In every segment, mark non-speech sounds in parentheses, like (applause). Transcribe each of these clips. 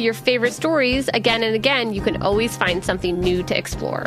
your favorite stories again and again, you can always find something new to explore.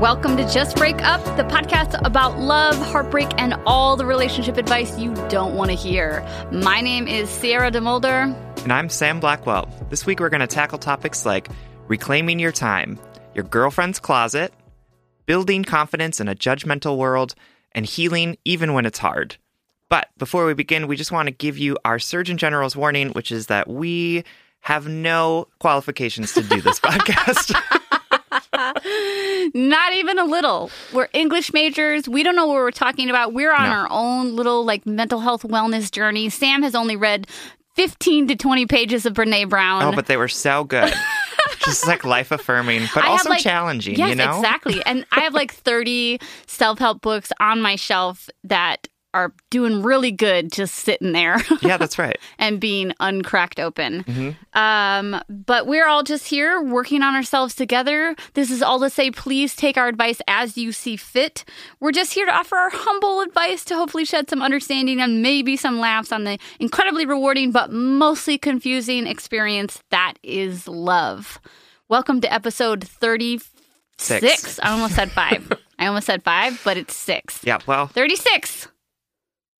Welcome to Just Break Up, the podcast about love, heartbreak, and all the relationship advice you don't want to hear. My name is Sierra DeMulder. And I'm Sam Blackwell. This week we're going to tackle topics like reclaiming your time, your girlfriend's closet, building confidence in a judgmental world, and healing even when it's hard. But before we begin, we just want to give you our Surgeon General's warning, which is that we have no qualifications to do this (laughs) podcast. (laughs) (laughs) Not even a little. We're English majors. We don't know what we're talking about. We're on No. our own little like mental health wellness journey. Sam has only read 15 to 20 pages of Brene Brown. oh, but they were so good. (laughs) just like life affirming, but I also like- challenging, Yes, you know? exactly. And I have like 30 self help books on my shelf that are doing really good just sitting there (laughs) Yeah, that's right. (laughs) and being uncracked open. Mm-hmm. Um, but we're all just here working on ourselves together. This is all to say, please take our advice as you see fit. We're just here to offer our humble advice to hopefully shed some understanding and maybe some laughs on the incredibly rewarding but mostly confusing experience that is love. Welcome to episode 36. Six. I almost said five. (laughs) I almost said five, but it's six. Yeah, well, 36.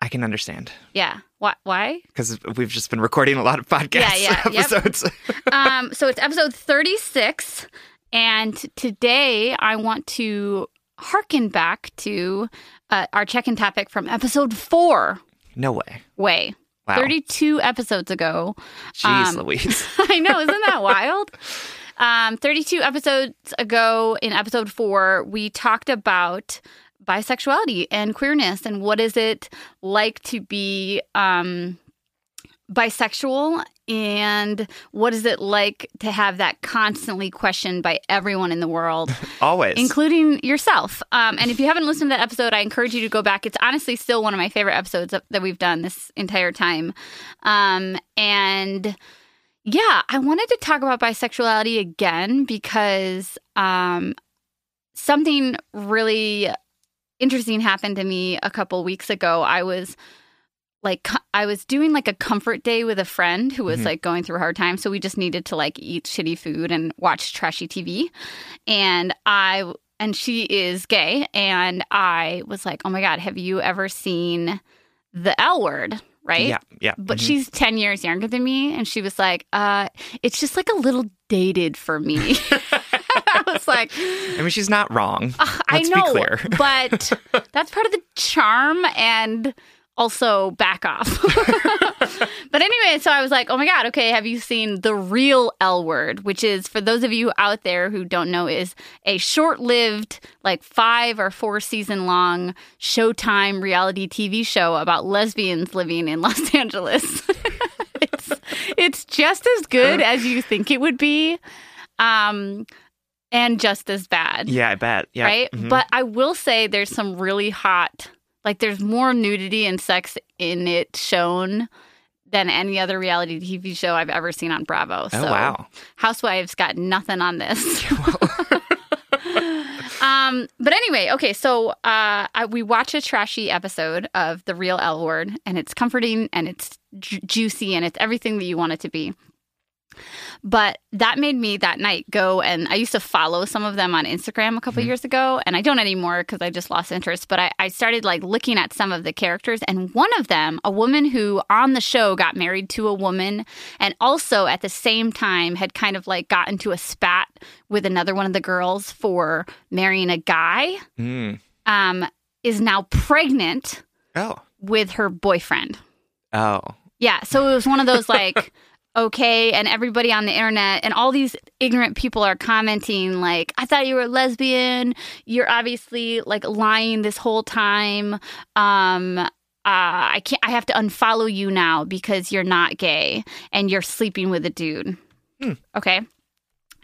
I can understand Yeah. Why? Why? because we've just been recording a lot of podcast Yeah, yeah, yep. (laughs) um, so it's episode 36. And today I want to harken back to uh, our check in topic from episode four. no way. Way. Wow. 32 episodes ago. Jeez um, Louise. (laughs) I know, isn't that wild? Um, 32 episodes ago, in episode four, we talked about bisexuality and queerness and what is it like to be um, bisexual and what is it like to have that constantly questioned by everyone in the world (laughs) Always. including yourself. Um, and if you haven't listened to that episode, I encourage you to go back. It's honestly still one of my favorite episodes that we've done this entire time. Um, and yeah, I wanted to talk about bisexuality again because um, something really interesting happened to me a couple weeks ago. I was like I was doing like a comfort day with a friend who was Mhm. like going through a hard time so we just needed to like eat shitty food and watch trashy TV and I and she is gay and I was like, "Oh my god, have you ever seen the L word?" Right? Yeah, yeah. But mhm. she's 10 years younger than me and she was like, "Uh, it's just like a little dated for me." (laughs) I like, I mean, she's not wrong. I Let's know, (laughs) but that's part of the charm and also back off. (laughs) but anyway, so I was like, oh my God, okay, have you seen The Real L Word, which is, for those of you out there who don't know, is a short lived, like five or four season long Showtime reality TV show about lesbians living in Los (laughs) Angeles. it's, it's just as good as you think it would be. Um, and just as bad Yeah, I bet. Yeah. right? Mhm. But I will say there's some really hot, like there's more nudity and sex in it shown than any other reality TV show I've ever seen on Bravo. oh wow. Housewives got nothing on this. (laughs) (laughs) um, but anyway, okay, so uh, I, we watch a trashy episode of The Real L Word, and it's comforting and it's ju- juicy and it's everything that you want it to be. But that made me that night go and I used to follow some of them on Instagram a couple years ago, and I don't anymore because I just lost interest. But I, I started like looking at some of the characters, and one of them, a woman who on the show got married to a woman, and also at the same time had kind of like got into a spat with another one of the girls for marrying a guy, Mm. um, is now pregnant Oh. with her boyfriend. Oh. Yeah. So it was one of those like, (laughs) okay, and everybody on the internet and all these ignorant people are commenting like, I thought you were a lesbian. You're obviously like lying this whole time. Um, uh, I can't. I have to unfollow you now because you're not gay and you're sleeping with a dude. Hmm. Okay.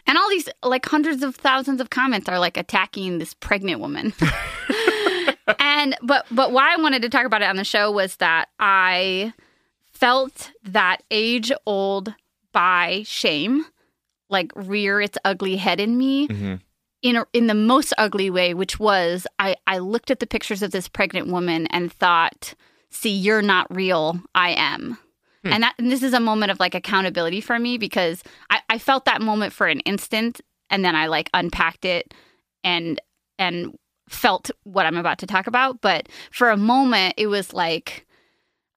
And all these like hundreds of thousands of comments are like attacking this pregnant woman. (laughs) (laughs) and but but why I wanted to talk about it on the show was that I felt that age old bi shame like rear its ugly head in me hmm in a, in the most ugly way which was I I looked at the pictures of this pregnant woman and thought see you're not real. I am. Hmm. and that and this is a moment of like accountability for me because I, I felt that moment for an instant and then I like unpacked it and and felt what I'm about to talk about. But for a moment it was like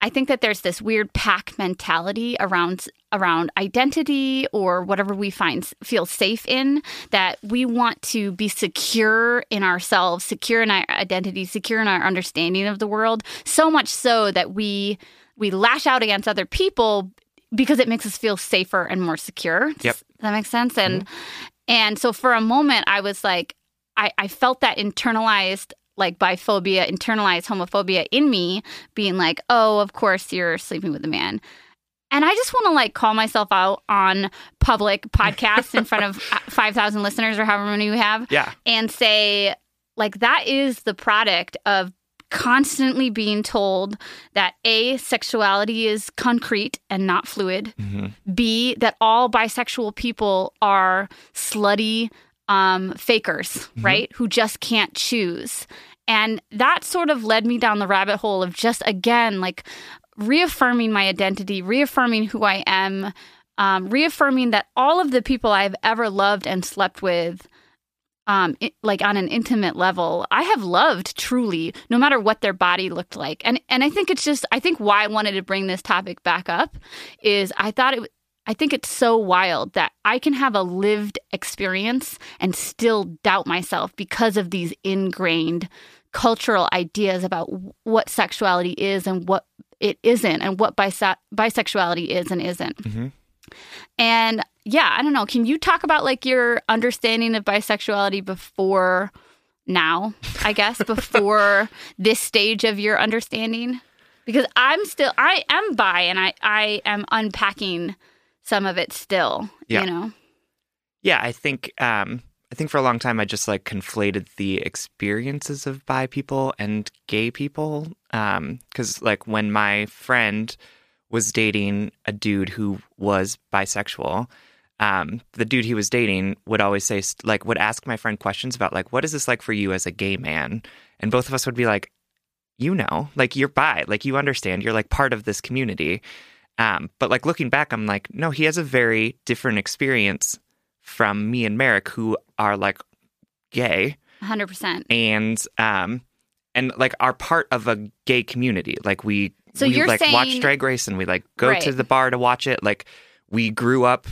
I think that there's this weird pack mentality around around identity or whatever we find feel safe in that we want to be secure in ourselves, secure in our identity, secure in our understanding of the world, so much so that we we lash out against other people because it makes us feel safer and more secure. Does Yep. that make sense? And mm-hmm. and so for a moment I was like I, I felt that internalized like biphobia, internalized homophobia in me, being like, oh, of course you're sleeping with a man. And I just want to like call myself out on public (laughs) podcasts in front of 5,000 listeners or however many we have Yeah. and say, like, that is the product of constantly being told that A, sexuality is concrete and not fluid. hmm B, that all bisexual people are slutty um, fakers, right? Who just can't choose. And that sort of led me down the rabbit hole of just, again, like reaffirming my identity, reaffirming who I am, um, reaffirming that all of the people I've ever loved and slept with. Um, it, like on an intimate level, I have loved truly, no matter what their body looked like, and and I think it's just, I think why I wanted to bring this topic back up is I thought it, I think it's so wild that I can have a lived experience and still doubt myself because of these ingrained cultural ideas about what sexuality is and what it isn't, and what bise- bisexuality is and isn't. hmm And yeah, I don't know. Can you talk about like your understanding of bisexuality before now? I guess (laughs) before this stage of your understanding, because I'm still I am bi and I I am unpacking some of it still. Yeah. You know. Yeah, I think um I think for a long time I just like conflated the experiences of bi people and gay people. Um cuz like when my friend was dating a dude who was bisexual, um the dude he was dating would always say like would ask my friend questions about like what is this like for you as a gay man? And both of us would be like you know, like you're bi, like you understand, you're like part of this community. Um, but like looking back, I'm like, no, he has a very different experience from me and Merrick, who are like gay 100%. and um and like are part of a gay community. Like we So we you're like watch Drag Race and we like go to the bar to watch it. Like we grew up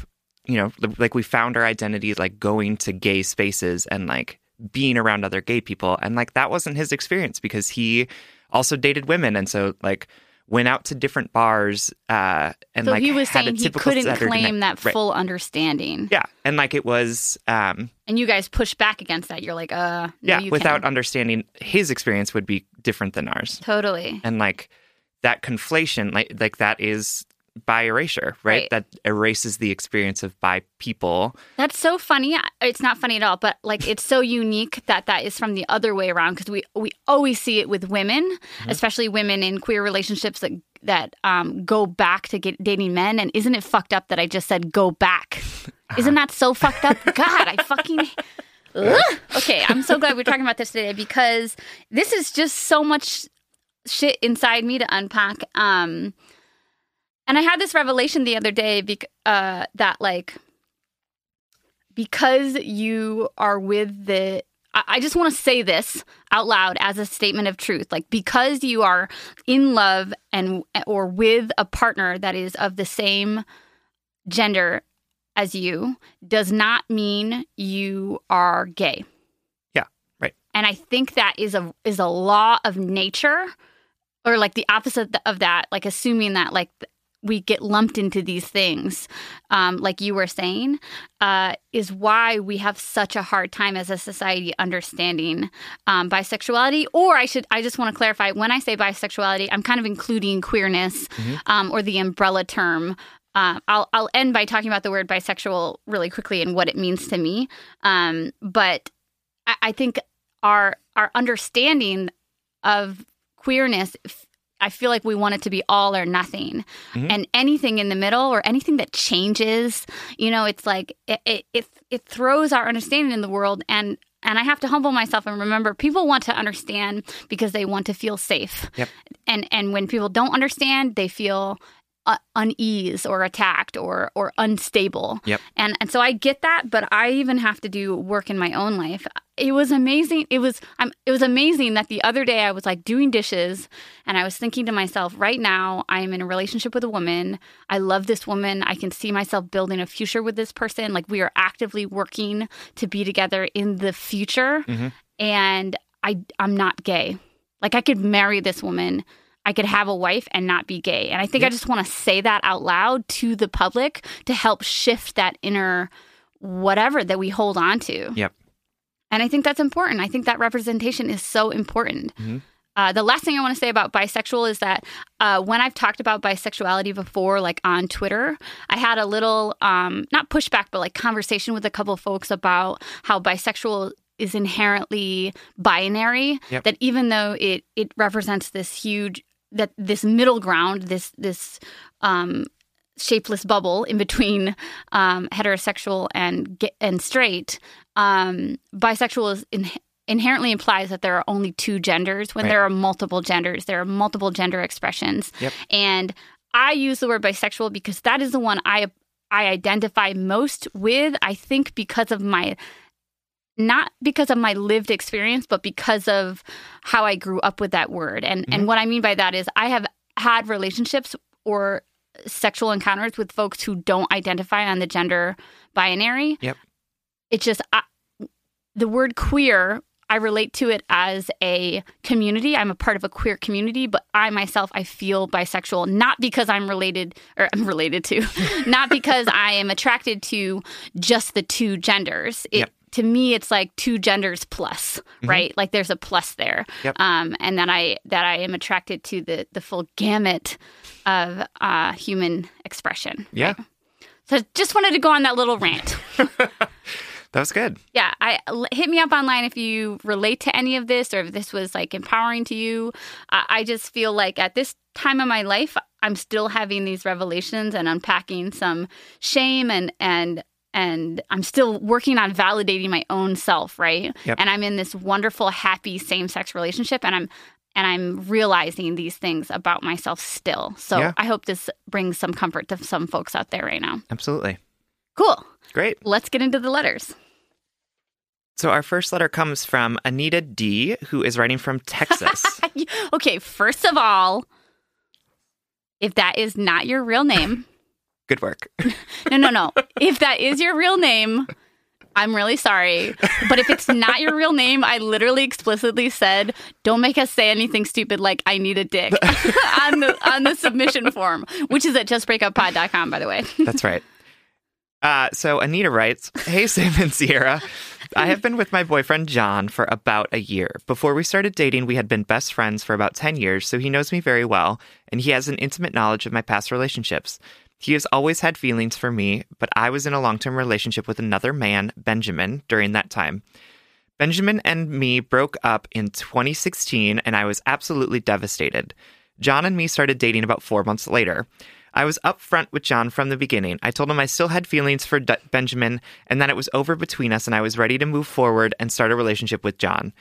you know, like we found our identity like going to gay spaces and like being around other gay people. And like that wasn't his experience because he also dated women. And so like went out to different bars uh and so like he was saying he couldn't Saturday claim night- that Right. full understanding. Yeah. And like it was um And you guys push back against that. You're like, uh, no, yeah, you without can. understanding his experience would be different than ours. totally. And like that conflation, like like that is bi erasure, right? Right. That erases the experience of bi people. That's so funny. It's not funny at all, but like it's so unique that that is from the other way around because we we always see it with women, Mm-hmm. especially women in queer relationships that that um, go back to get dating men. And isn't it fucked up that I just said go back? (laughs) Isn't that so fucked up? God, I fucking. (laughs) Ugh. Okay, I'm so glad we're talking about this today because this is just so much shit inside me to unpack. Um, and I had this revelation the other day bec- uh, that like because you are with the I I just want to say this out loud as a statement of truth. Like because you are in love and or with a partner that is of the same gender as you does not mean you are gay. Yeah, right. And I think that is a is a law of nature or like the opposite of that, like assuming that like we get lumped into these things, um, like you were saying, uh, is why we have such a hard time as a society understanding um, bisexuality. Or I should, I just want to clarify when I say bisexuality, I'm kind of including queerness um, or the umbrella term. Uh, I'll I'll end by talking about the word bisexual really quickly and what it means to me. Um, but I, I think our our understanding of queerness f- I feel like we want it to be all or nothing. Mm-hmm. And anything in the middle or anything that changes, you know, it's like it, it it it throws our understanding in the world and and I have to humble myself and remember people want to understand because they want to feel safe. Yep. And and when people don't understand, they feel Uh, unease or attacked or or unstable. Yep. And and so I get that, but I even have to do work in my own life. It was amazing. It was I'm, it was amazing that the other day I was like doing dishes and I was thinking to myself, right now I am in a relationship with a woman. I love this woman. I can see myself building a future with this person. Like we are actively working to be together in the future. Mm-hmm. And I I'm not gay. Like I could marry this woman. I could have a wife and not be gay. And I think I just want to say that out loud to the public to help shift that inner whatever that we hold on to. Yep. And I think that's important. I think that representation is so important. Uh, the last thing I want to say about bisexual is that uh, when I've talked about bisexuality before, like on Twitter, I had a little, um, not pushback, but like conversation with a couple of folks about how bisexual is inherently binary. Yep. That even though it it represents this huge that this middle ground, this this um, shapeless bubble in between um, heterosexual and and straight. Um, bisexual is in, inherently implies that there are only two genders. When Right. there are multiple genders, there are multiple gender expressions. Yep. And I use the word bisexual because that is the one I I identify most with. I think because of my not because of my lived experience, but because of how I grew up with that word. And and mm-hmm. what I mean by that is I have had relationships or sexual encounters with folks who don't identify on the gender binary. Yep. It's just I, the word queer. I relate to it as a community. I'm a part of a queer community, but I myself I feel bisexual not because I'm related or I'm related to, (laughs) not because I am attracted to just the two genders. It Yep. To me it's like two genders plus, right? Like there's a plus there. Yep. Um and that I that I am attracted to the the full gamut of uh human expression. Yeah. So just wanted to go on that little rant. (laughs) That was good. yeah, I hit me up online if you relate to any of this or if this was like empowering to you. I, I just feel like at this time of my life, I'm still having these revelations and unpacking some shame and and and I'm still working on validating my own self, right? Yep. And I'm in this wonderful, happy same-sex relationship, and I'm and I'm realizing these things about myself still. So Yeah. I hope this brings some comfort to some folks out there right now. Absolutely. Cool. Great. Let's get into the letters. So our first letter comes from Anita D, who is writing from Texas. (laughs) okay, first of all, if that is not your real name, Good work. (laughs) No, no, no. if that is your real name, I'm really sorry. But if it's not your real name, I literally explicitly said, don't make us say anything stupid like I need a dick (laughs) on the on the submission form, which is at justbreakuppod.com, by the way. (laughs) That's right. Uh, so Anita writes, Hey, Sam and Sierra. I have been with my boyfriend John for about a year. Before we started dating, we had been best friends for about 10 years, so he knows me very well, and he has an intimate knowledge of my past relationships. He has always had feelings for me, but I was in a long term relationship with another man, Benjamin, during that time. Benjamin and me broke up in 2016, and I was absolutely devastated. John and me started dating about four months later. I was upfront with John from the beginning. I told him I still had feelings for D- Benjamin and that it was over between us and I was ready to move forward and start a relationship with John.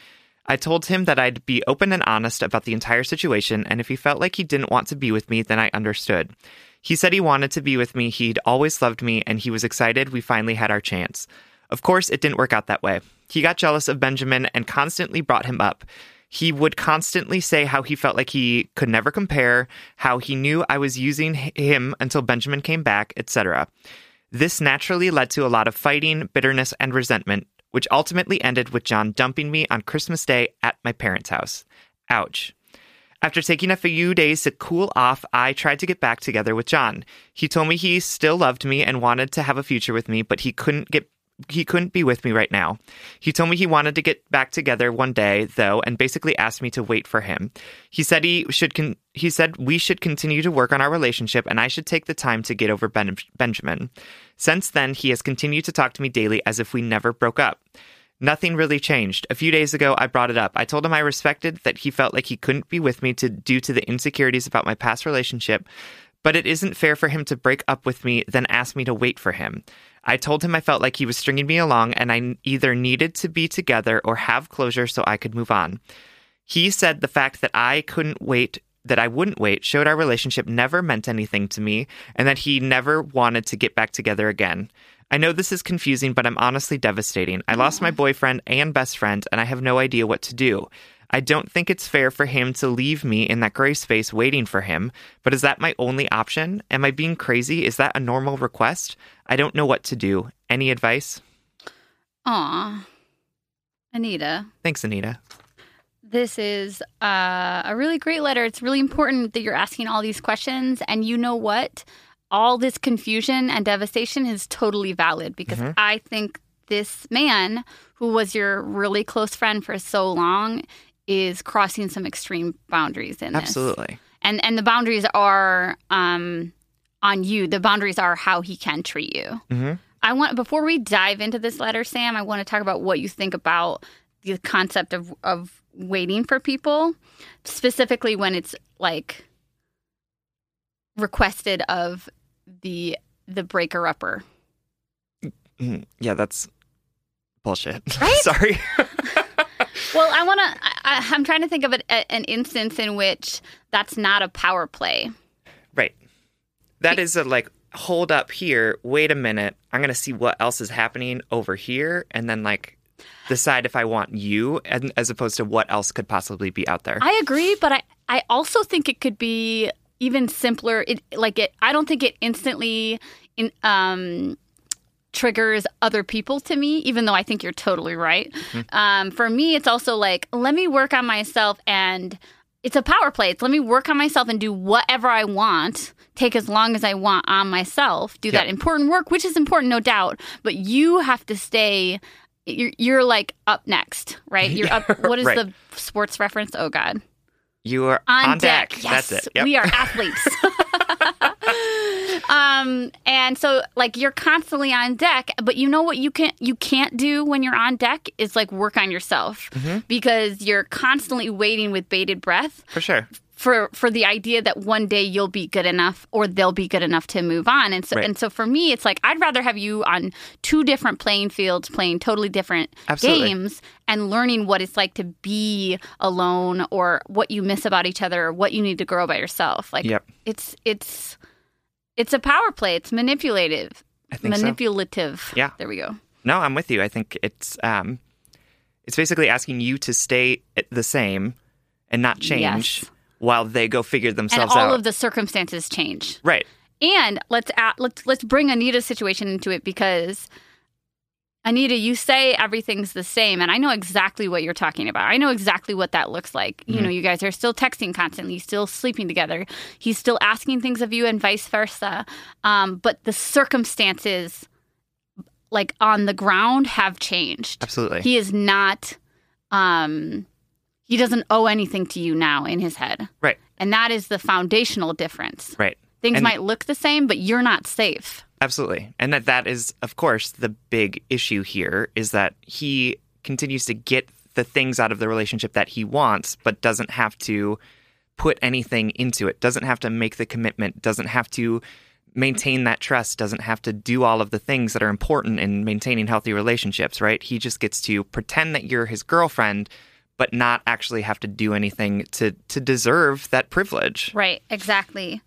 I told him that I'd be open and honest about the entire situation, and if he felt like he didn't want to be with me, then I understood. He said he wanted to be with me, he'd always loved me, and he was excited we finally had our chance. Of course, it didn't work out that way. He got jealous of Benjamin and constantly brought him up. He would constantly say how he felt like he could never compare, how he knew I was using him until Benjamin came back, etc. This naturally led to a lot of fighting, bitterness, and resentment, which ultimately ended with John dumping me on Christmas Day at my parents' house. Ouch. After taking a few days to cool off, I tried to get back together with John. He told me he still loved me and wanted to have a future with me, but he couldn't get he couldn't be with me right now. He told me he wanted to get back together one day though and basically asked me to wait for him. He said he should con- he said we should continue to work on our relationship and I should take the time to get over ben- Benjamin. Since then, he has continued to talk to me daily as if we never broke up. Nothing really changed. A few days ago, I brought it up. I told him I respected that he felt like he couldn't be with me to due to the insecurities about my past relationship, but it isn't fair for him to break up with me then ask me to wait for him. I told him I felt like he was stringing me along and I either needed to be together or have closure so I could move on. He said the fact that I couldn't wait that I wouldn't wait showed our relationship never meant anything to me and that he never wanted to get back together again. I know this is confusing, but I'm honestly devastating. I lost my mm. boyfriend and best friend, and I have no idea what to do. I don't think it's fair for him to leave me in that gray space waiting for him, but is that my only option? Am I being crazy? Is that a normal request? I don't know what to do. Any advice? Aw. Anita. Thanks, Anita. This is uh, a really great letter. It's really important that you're asking all these questions. And you know what? All this confusion and devastation is totally valid because I think this man, who was your really close friend for so long, is crossing some extreme boundaries in this. Absolutely. And and the boundaries are um, on you. The boundaries are how he can treat you. hmm I want before we dive into this letter, Sam. I want to talk about what you think about the concept of of waiting for people, specifically when it's like requested of the the breaker upper. Mhm. Yeah, that's bullshit. (laughs) Right? Sorry. (laughs) (laughs) Well, I want to. I, I'm trying to think of a, an instance in which that's not a power play. right. That is a like hold up here. Wait a minute. I'm gonna see what else is happening over here, and then like decide if I want you, and, as opposed to what else could possibly be out there. I agree, but I I also think it could be even simpler. It like it. I don't think it instantly in um triggers other people to me, even though I think you're totally right. Um, for me, it's also like let me work on myself, and it's a power play. It's let me work on myself and do whatever I want. Take as long as I want on myself. Do that important work, which is important, no doubt. But you have to stay. You're, you're like up next, right? You're up. (laughs) What is Right. the sports reference? Oh God you are on, deck. Yes, That's it. Yep. we are athletes. (laughs) (laughs) um, and so like you're constantly on deck, but you know what you can't you can't do when you're on deck is like work on yourself Mm-hmm. because you're constantly waiting with bated breath For sure. For for the idea that one day you'll be good enough or they'll be good enough to move on and so Right. and so for me it's like I'd rather have you on two different playing fields playing totally different Absolutely. games and learning what it's like to be alone or what you miss about each other or what you need to grow by yourself like Yep. it's it's it's a power play it's manipulative I think so. manipulative Yeah. there we go No, I'm with you. I think it's um, it's basically asking you to stay the same and not change Yes. While they go figure themselves and all out. All of the circumstances change right. And let's add, let's let's bring Anita's situation into it because Anita, you say everything's the same, and I know exactly what you're talking about. I know exactly what that looks like. You know, you guys are still texting constantly, still sleeping together. He's still asking things of you, and vice versa. Um, but the circumstances, like on the ground, have changed. Absolutely. He is not. Um, he doesn't owe anything to you now in his head, right. and that is the foundational difference. Right. Things And- might look the same, but you're not safe. Absolutely. And that that is of course the big issue here is that he continues to get the things out of the relationship that he wants but doesn't have to put anything into it. Doesn't have to make the commitment, doesn't have to maintain that trust, doesn't have to do all of the things that are important in maintaining healthy relationships, right? He just gets to pretend that you're his girlfriend but not actually have to do anything to to deserve that privilege. Right, exactly.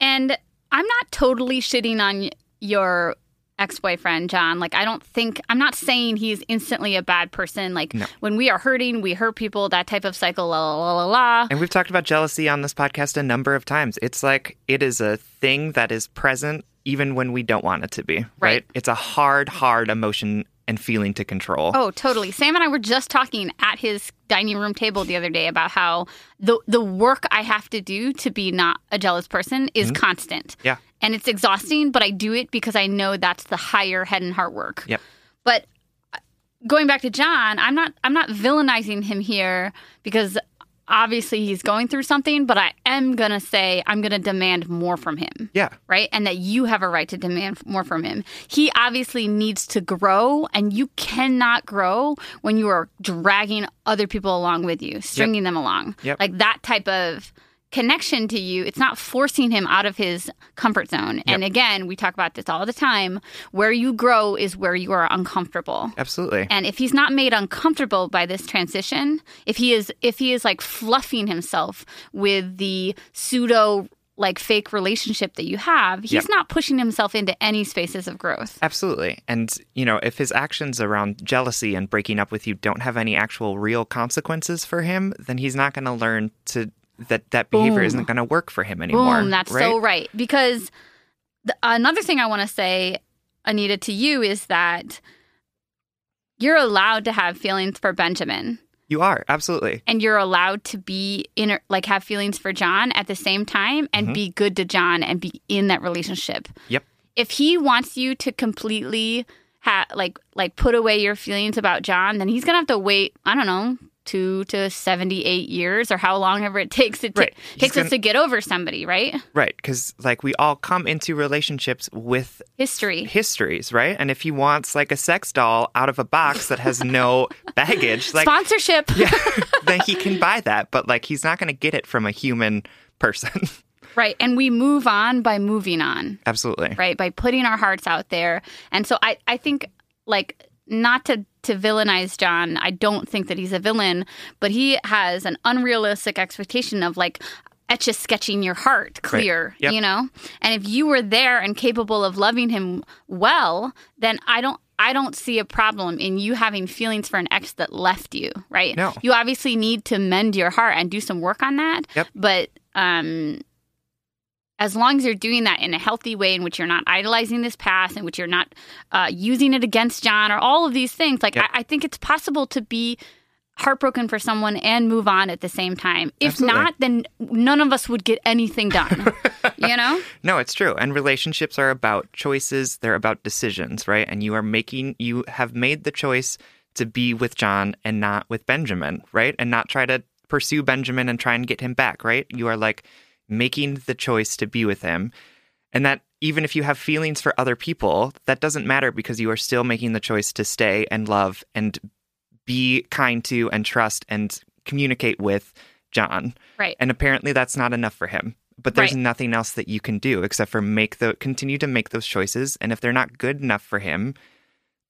And I'm not totally shitting on your ex-boyfriend, John. Like I don't think I'm not saying he's instantly a bad person. Like No. when we are hurting, we hurt people, that type of cycle, la la la la la. And we've talked about jealousy on this podcast a number of times. It's like it is a thing that is present even when we don't want it to be, right? Right. It's a hard, hard emotion and feeling to control. Oh, totally. Sam and I were just talking at his dining room table the other day about how the the work I have to do to be not a jealous person is constant. Mm-hmm. Yeah. And it's exhausting, but I do it because I know that's the higher head and heart work. Yep. But uh, going back to John, I'm not I'm not villainizing him here because obviously he's going through something, but I am going to say I'm going to demand more from him Yeah. right? And that you have a right to demand more from him. He obviously needs to grow, and you cannot grow when you are dragging other people along with you, stringing them along. Yep. Like that type of connection to you, it's not forcing him out of his comfort zone. And again, we talk about this all the time. Where you grow is where you are uncomfortable. Absolutely. And if he's not made uncomfortable by this transition, if he is if he is like fluffing himself with the pseudo like fake relationship that you have, he's Yep. not pushing himself into any spaces of growth. Absolutely. And, you know, if his actions around jealousy and breaking up with you don't have any actual real consequences for him, then he's not going to learn to that that behavior Boom. isn't going to work for him anymore. Boom, that's so right. Because the, another thing I want to say, Anita, to you is that you're allowed to have feelings for Benjamin. You are. Absolutely. and you're allowed to be in like have feelings for John at the same time and mm-hmm. be good to John and be in that relationship. Yep. If he wants you to completely ha- like like put away your feelings about John, then he's gonna have to wait. I don't know. Two to seventy-eight years, or how long ever it takes it Right. He's takes us gonna- to get over somebody, right? Right. Because, like, we all come into relationships with History. histories, right? And if he wants, like, a sex doll out of a box that has no (laughs) baggage, like, Sponsorship. yeah, (laughs) then he can buy that. But, like, he's not going to get it from a human person. (laughs) Right. And we move on by moving on. Absolutely. right by putting our hearts out there and so i i think like not to to villainize john i don't think that he's a villain but he has an unrealistic expectation of like etch a sketching your heart clear Yep. you know and if you were there and capable of loving him well then i don't I don't see a problem in you having feelings for an ex that left you, right? No. You obviously need to mend your heart and do some work on that. Yep. But um as long as you're doing that in a healthy way in which you're not idolizing this past in which you're not uh, using it against john or all of these things like Yep. I, I think it's possible to be heartbroken for someone and move on at the same time if Absolutely. not then none of us would get anything done (laughs) you know No, it's true. And relationships are about choices, they're about decisions, right? And you are making, you have made the choice to be with John and not with Benjamin, right? And not try to pursue Benjamin and try and get him back, right? You are like making the choice to be with him. And that even if you have feelings for other people, that doesn't matter because you are still making the choice to stay and love and be kind to and trust and communicate with John. right And apparently that's not enough for him. But there's Right. nothing else that you can do except for make the continue to make those choices. And if they're not good enough for him,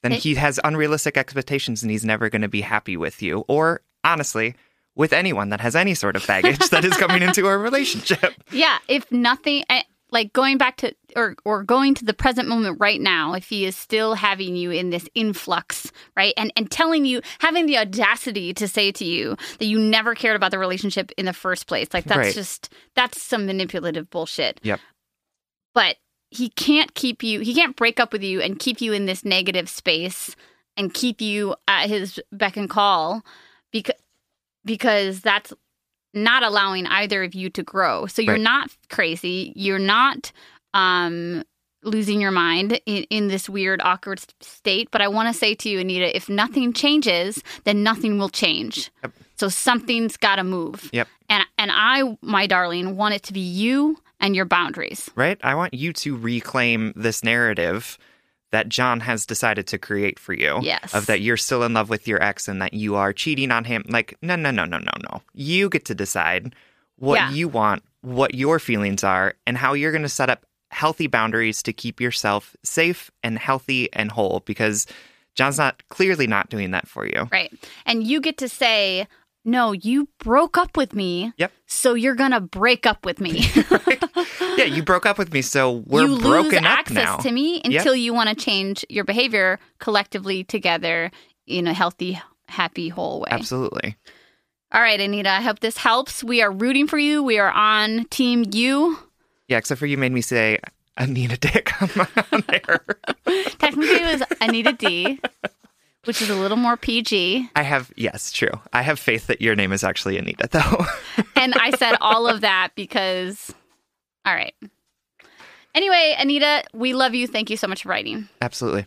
then It- he has unrealistic expectations and he's never going to be happy with you. Or honestly, with anyone that has any sort of baggage that is coming into a relationship. (laughs) yeah if nothing eh, like going back to or or going to the present moment right now if he is still having you in this influx right and and telling you having the audacity to say to you that you never cared about the relationship in the first place like that's Right. just that's some manipulative bullshit Yep. but he can't keep you he can't break up with you and keep you in this negative space and keep you at his beck and call because because that's not allowing either of you to grow. So you're Right. not crazy. You're not um, losing your mind in, in this weird, awkward state. But I want to say to you, Anita, if nothing changes, then nothing will change. Yep. So something's got to move. Yep. And and I, my darling, want it to be you and your boundaries. Right? I want you to reclaim this narrative that John has decided to create for you. Yes. Of that you're still in love with your ex and that you are cheating on him. Like, no, no, no, no, no, no. You get to decide what Yeah. you want, what your feelings are, and how you're going to set up healthy boundaries to keep yourself safe and healthy and whole because John's not clearly not doing that for you. Right. And you get to say, no, you broke up with me. Yep. So you're going to break up with me. (laughs) Yeah, you broke up with me, so we're you lose broken up access now. to me Yep. until you want to change your behavior collectively together in a healthy, happy, whole way. Absolutely. All right, Anita, I hope this helps. We are rooting for you. We are on team you. Yeah, except for you made me say Anita Dick (laughs) on there. (laughs) Technically, it was Anita D, which is a little more PG. I have, yes, true. I have faith that your name is actually Anita, though. (laughs) And I said all of that because, all right. Anyway, Anita, we love you. Thank you so much for writing. Absolutely.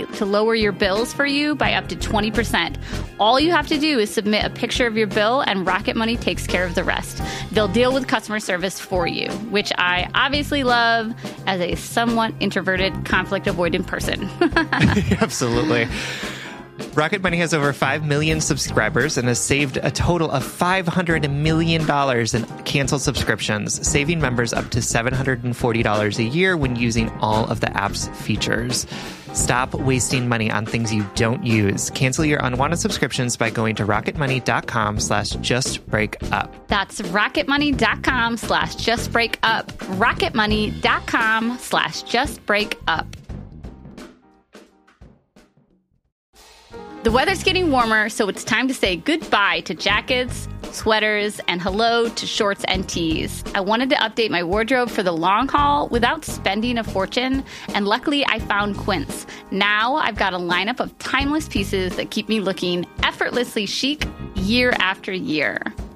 to lower your bills for you by up to 20%. All you have to do is submit a picture of your bill, and Rocket Money takes care of the rest. They'll deal with customer service for you, which I obviously love as a somewhat introverted, conflict avoidant person. (laughs) (laughs) Absolutely. Rocket Money has over 5 million subscribers and has saved a total of $500 million in canceled subscriptions, saving members up to $740 a year when using all of the app's features. Stop wasting money on things you don't use. Cancel your unwanted subscriptions by going to rocketmoney.com slash justbreakup. That's rocketmoney.com slash just break justbreakup. Rocketmoney.com slash justbreakup. The weather's getting warmer, so it's time to say goodbye to jackets, sweaters, and hello to shorts and tees. I wanted to update my wardrobe for the long haul without spending a fortune, and luckily I found Quince. Now I've got a lineup of timeless pieces that keep me looking effortlessly chic year after year.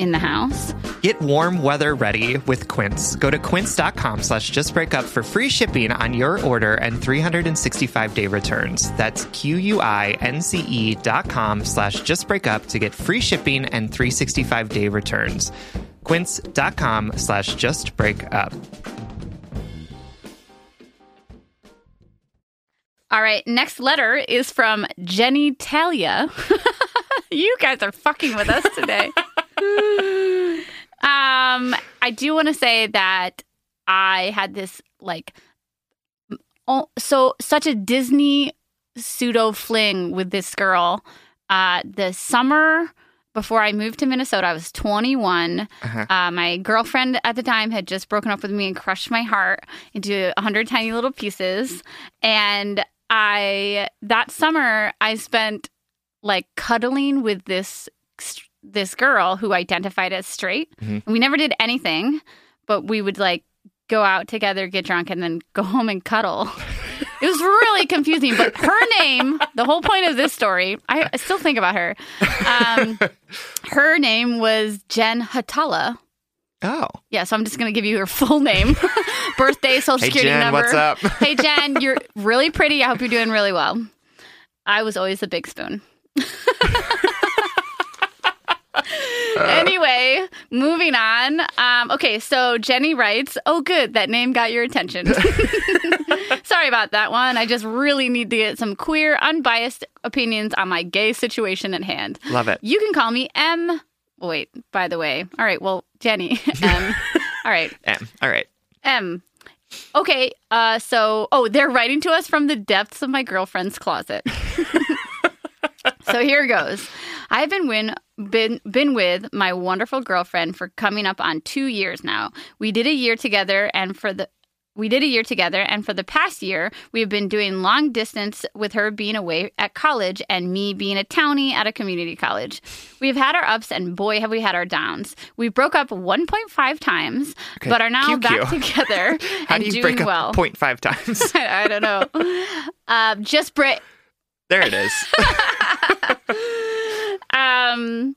in the house. Get warm weather ready with Quince. Go to quince.com slash justbreakup for free shipping on your order and 365 day returns. That's q-u-i-n-c-e dot com slash justbreakup to get free shipping and 365 day returns. Quince.com slash just break up. All right, next letter is from Jenny Talia. (laughs) you guys are fucking with us today. (laughs) um, I do want to say that I had this like oh, so such a Disney pseudo fling with this girl. Uh, the summer before I moved to Minnesota, I was 21. Uh-huh. Uh, my girlfriend at the time had just broken up with me and crushed my heart into a hundred tiny little pieces. And I that summer I spent like cuddling with this this girl who identified as straight. Mhm. We never did anything, but we would like go out together, get drunk, and then go (laughs) home and cuddle. It was really confusing, but her name, the whole point of this story, I I still think about her. Um, (laughs) her name was Jen Hatala. Oh. Yeah, so I'm just going to give you her full name, (laughs) birthday, social Hey, security Jen, number. what's up? hey, Jen, you're really pretty. I hope you're doing really well. I was always the big spoon. (laughs) anyway, moving on. Um, okay, so Jenny writes, Oh, good, that name got your attention. (laughs) (laughs) Sorry about that one. I just really need to get some queer, unbiased opinions on my gay situation at hand. Love it. You can call me M. Wait, by the way. All right, well, Jenny. M. All right. M. All right. M. Okay, uh, so oh, they're writing to us from the depths of my girlfriend's closet. so here goes. I've been win, been been with my wonderful girlfriend for coming up on two years now. We did a year together, and for the we did a year together, and for the past year, we have been doing long distance with her being away at college and me being a townie at a community college. We've had our ups, and boy, have we had our downs. We broke up 1.5 times, Okay, but are now cue, back together (laughs) How and do you doing break up well. 0.5 times? (laughs) I don't know. Um, (laughs) just Brit. there it is. Um,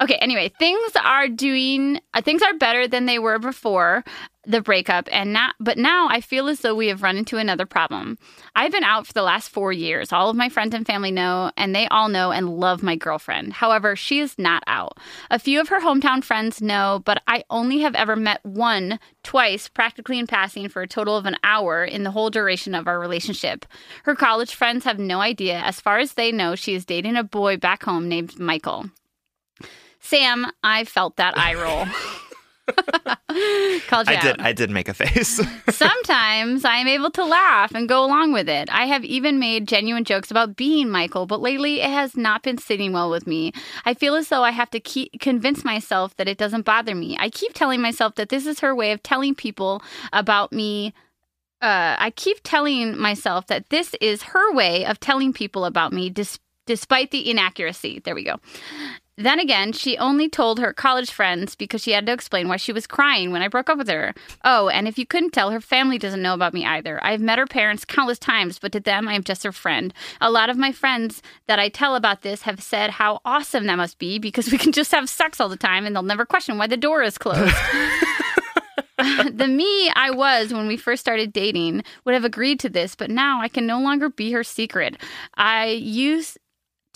okay. Anyway, things are doing. Uh, things are better than they were before the breakup, and now, but now I feel as though we have run into another problem. I've been out for the last four years. All of my friends and family know, and they all know and love my girlfriend. However, she is not out. A few of her hometown friends know, but I only have ever met one twice, practically in passing, for a total of an hour in the whole duration of our relationship. Her college friends have no idea. As far as they know, she is dating a boy back home named Michael. Sam, I felt that eye roll. (laughs) (laughs) Called you I out. did. I did make a face. (laughs) Sometimes I am able to laugh and go along with it. I have even made genuine jokes about being Michael, but lately it has not been sitting well with me. I feel as though I have to keep convince myself that it doesn't bother me. I keep telling myself that this is her way of telling people about me. Uh, I keep telling myself that this is her way of telling people about me, dis- despite the inaccuracy. There we go. Then again, she only told her college friends because she had to explain why she was crying when I broke up with her. Oh, and if you couldn't tell, her family doesn't know about me either. I've met her parents countless times, but to them, I am just her friend. A lot of my friends that I tell about this have said how awesome that must be because we can just have sex all the time and they'll never question why the door is closed. (laughs) (laughs) the me I was when we first started dating would have agreed to this, but now I can no longer be her secret. I used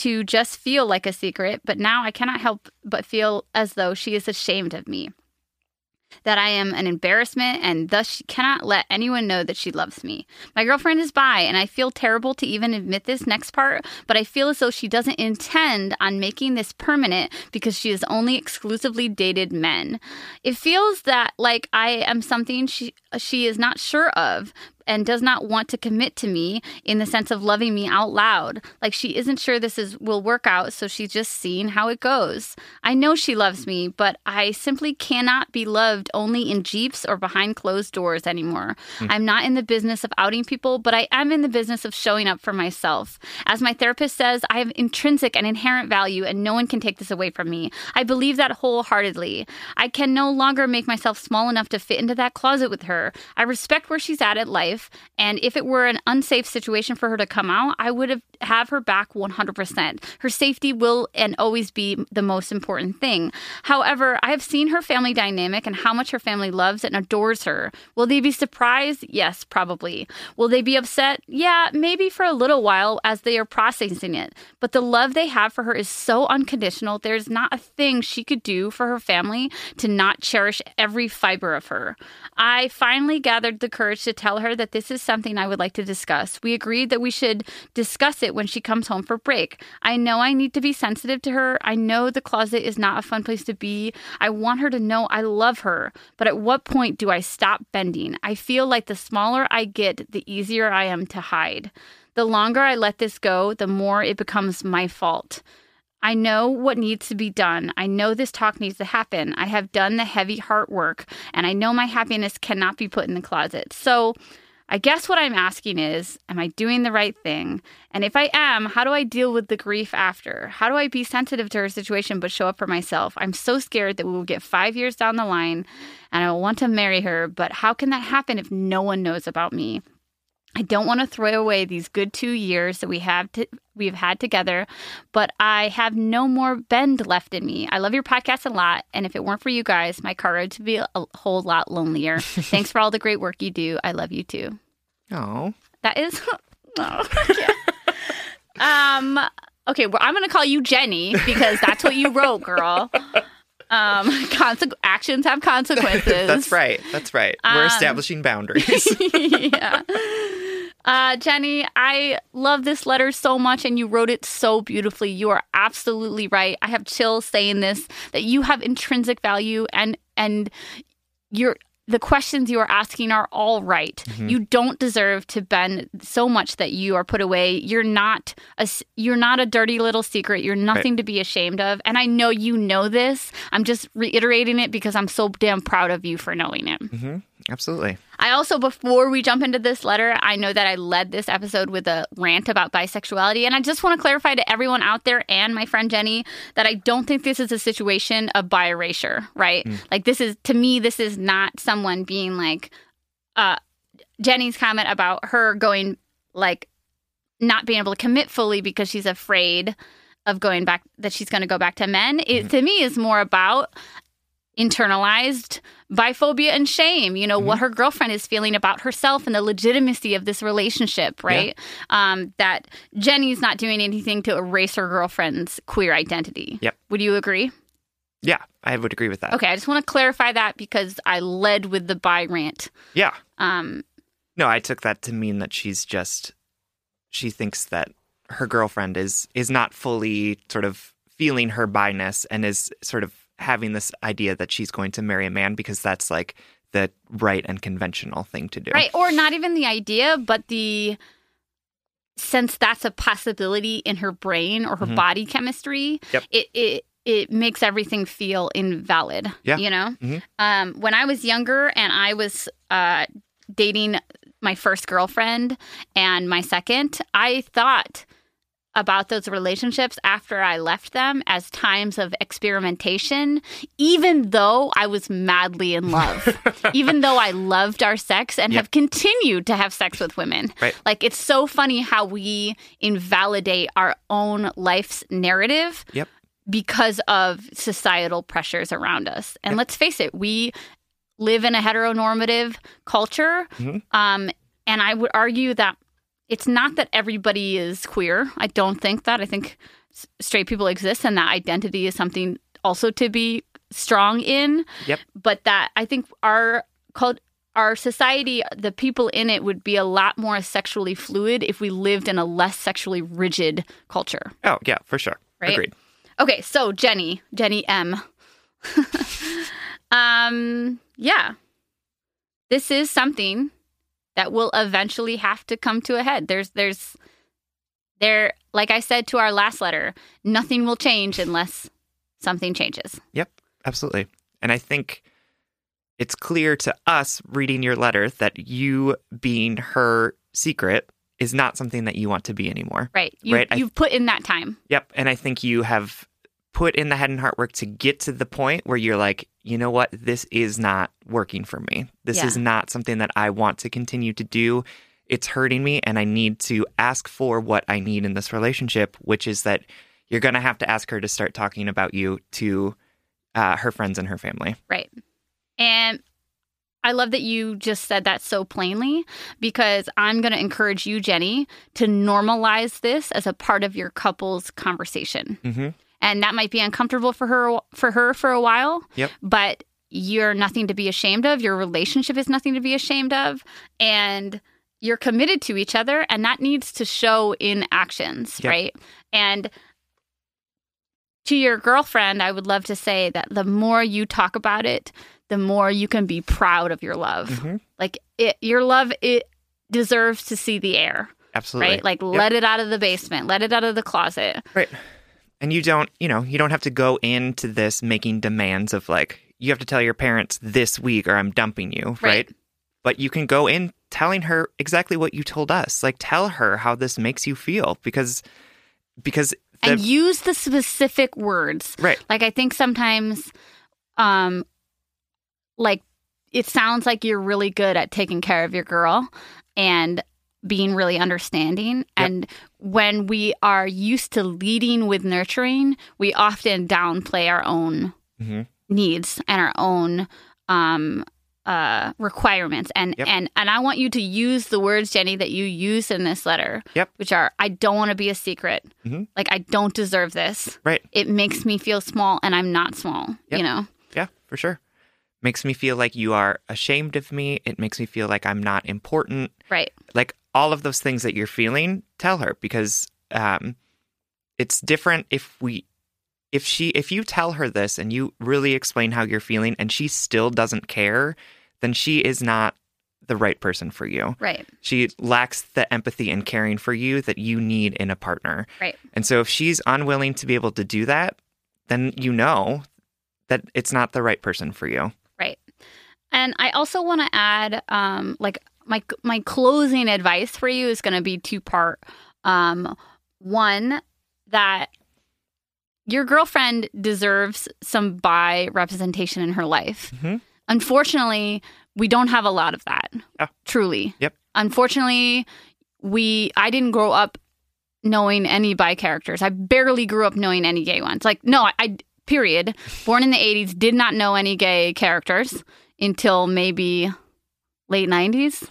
to just feel like a secret, but now I cannot help but feel as though she is ashamed of me. That I am an embarrassment and thus she cannot let anyone know that she loves me. My girlfriend is bi, and I feel terrible to even admit this next part, but I feel as though she doesn't intend on making this permanent because she has only exclusively dated men. It feels that like I am something she she is not sure of and does not want to commit to me in the sense of loving me out loud. Like she isn't sure this is will work out, so she's just seeing how it goes. I know she loves me, but I simply cannot be loved only in jeeps or behind closed doors anymore. Hmm. I'm not in the business of outing people, but I am in the business of showing up for myself. As my therapist says, I have intrinsic and inherent value and no one can take this away from me. I believe that wholeheartedly. I can no longer make myself small enough to fit into that closet with her. I respect where she's at in life and if it were an unsafe situation for her to come out, I would have have her back 100%. Her safety will and always be the most important thing. However, I have seen her family dynamic and how much her family loves and adores her. Will they be surprised? Yes, probably. Will they be upset? Yeah, maybe for a little while as they are processing it. But the love they have for her is so unconditional. There's not a thing she could do for her family to not cherish every fiber of her. I finally gathered the courage to tell her that this is something I would like to discuss. We agreed that we should discuss it when she comes home for break. I know I need to be sensitive to her. I know the closet is not a fun place to be. I want her to know I love her. But at what point do I stop bending? I feel like the smaller I get, the easier I am to hide. The longer I let this go, the more it becomes my fault. I know what needs to be done. I know this talk needs to happen. I have done the heavy heart work, and I know my happiness cannot be put in the closet. So, I guess what I'm asking is Am I doing the right thing? And if I am, how do I deal with the grief after? How do I be sensitive to her situation but show up for myself? I'm so scared that we will get five years down the line and I will want to marry her, but how can that happen if no one knows about me? I don't want to throw away these good two years that we have to, we've had together, but I have no more bend left in me. I love your podcast a lot, and if it weren't for you guys, my car would be a whole lot lonelier. (laughs) Thanks for all the great work you do. I love you too. Oh, That is. (laughs) oh, um. Okay, well, I'm going to call you Jenny because that's what you wrote, girl. (laughs) Um, (laughs) conse- actions have consequences. (laughs) that's right. That's right. We're Um, establishing boundaries. (laughs) yeah. Uh, Jenny, I love this letter so much, and you wrote it so beautifully. You are absolutely right. I have chills saying this that you have intrinsic value, and and you're the questions you are asking are all right. You don't deserve to bend so much that you are put away. You're not a you're not a dirty little secret. You're nothing to be ashamed of. And I know you know this. I'm just reiterating it because I'm so damn proud of you for knowing it. hmm Absolutely. I also, before we jump into this letter, I know that I led this episode with a rant about bisexuality. And I just want to clarify to everyone out there and my friend Jenny that I don't think this is a situation of bi erasure, right? Like, this is, to me, this is not someone being like, uh, Jenny's comment about her going, like, not being able to commit fully because she's afraid of going back, that she's going to go back to men. It, to me, is more about internalized biphobia and shame you know what her girlfriend is feeling about herself and the legitimacy of this relationship right um, that jenny's not doing anything to erase her girlfriend's queer identity Yep. would you agree Yeah, I would agree with that. okay i just want to clarify that because i led with the bi rant Yeah. um, No, I took that to mean that she's just she thinks that her girlfriend is is not fully sort of feeling her bi-ness and is sort of having this idea that she's going to marry a man because that's like the right and conventional thing to do. right or not even the idea but the since that's a possibility in her brain or her Mhm. body chemistry Yep. it, it it makes everything feel invalid Yeah. you know Mhm. um, when i was younger and i was uh, dating my first girlfriend and my second i thought about those relationships after I left them as times of experimentation, even though I was madly in love, (laughs) even though I loved our sex and Yep. have continued to have sex with women. Right. Like, it's so funny how we invalidate our own life's narrative Yep. because of societal pressures around us. And let's face it, we live in a heteronormative culture. Mhm. Um, and I would argue that it's not that everybody is queer. I don't think that. I think straight people exist and that identity is something also to be strong in. Yep. But that I think our cult our society, the people in it would be a lot more sexually fluid if we lived in a less sexually rigid culture. Oh, yeah, for sure. Right? Agreed. Okay, so Jenny, Jenny M. (laughs) um, yeah. This is something that will eventually have to come to a head. There's there's there like I said to our last letter, nothing will change unless something changes. Yep, absolutely. And I think it's clear to us reading your letter that you being her secret is not something that you want to be anymore. Right. You Right, you've put in that time. Yep. And I think you have put in the head and heart work to get to the point where you're like, you know what, this is not working for me. This Yeah. is not something that I want to continue to do. It's hurting me, and I need to ask for what I need in this relationship, which is that you're going to have to ask her to start talking about you to uh, her friends and her family. Right. And I love that you just said that so plainly because I'm going to encourage you, Jenny, to normalize this as a part of your couple's conversation. Mm-hmm. And that might be uncomfortable for her for her for a while. Yep. But you're nothing to be ashamed of. Your relationship is nothing to be ashamed of. And you're committed to each other and that needs to show in actions, Yep. right? And to your girlfriend, I would love to say that the more you talk about it, the more you can be proud of your love. Mhm. Like it, your love, it deserves to see the air, Absolutely. right? Like Yep. let it out of the basement, let it out of the closet. Right. And you don't, you know, you don't have to go into this making demands of like, you have to tell your parents this week or I'm dumping you, right? Right. But you can go in telling her exactly what you told us. Like tell her how this makes you feel because because the and use the specific words. right. Like I think sometimes um like it sounds like you're really good at taking care of your girl and being really understanding and when we are used to leading with nurturing, we often downplay our own Mhm. needs and our own um uh requirements and Yep. and and I want you to use the words Jenny that you use in this letter Yep. which are I don't want to be a secret Mhm. like I don't deserve this Right. it makes me feel small and I'm not small, Yep. you know? Yeah, for sure. Makes me feel like you are ashamed of me. It makes me feel like I'm not important. Right. like all of those things that you're feeling tell her because um it's different if we if she if you tell her this and you really explain how you're feeling and she still doesn't care then she is not the right person for you Right. she lacks the empathy and caring for you that you need in a partner Right. and so if she's unwilling to be able to do that then you know that it's not the right person for you Right. And I also want to add um like my my closing advice for you is going to be two part. Um one that your girlfriend deserves some bi representation in her life. Mhm. Unfortunately, we don't have a lot of that. Yeah. Truly. Yep. Unfortunately, we I didn't grow up knowing any bi characters. I barely grew up knowing any gay ones. Like no, I, I period. Born in the 80s, did not know any gay characters until maybe late 90s.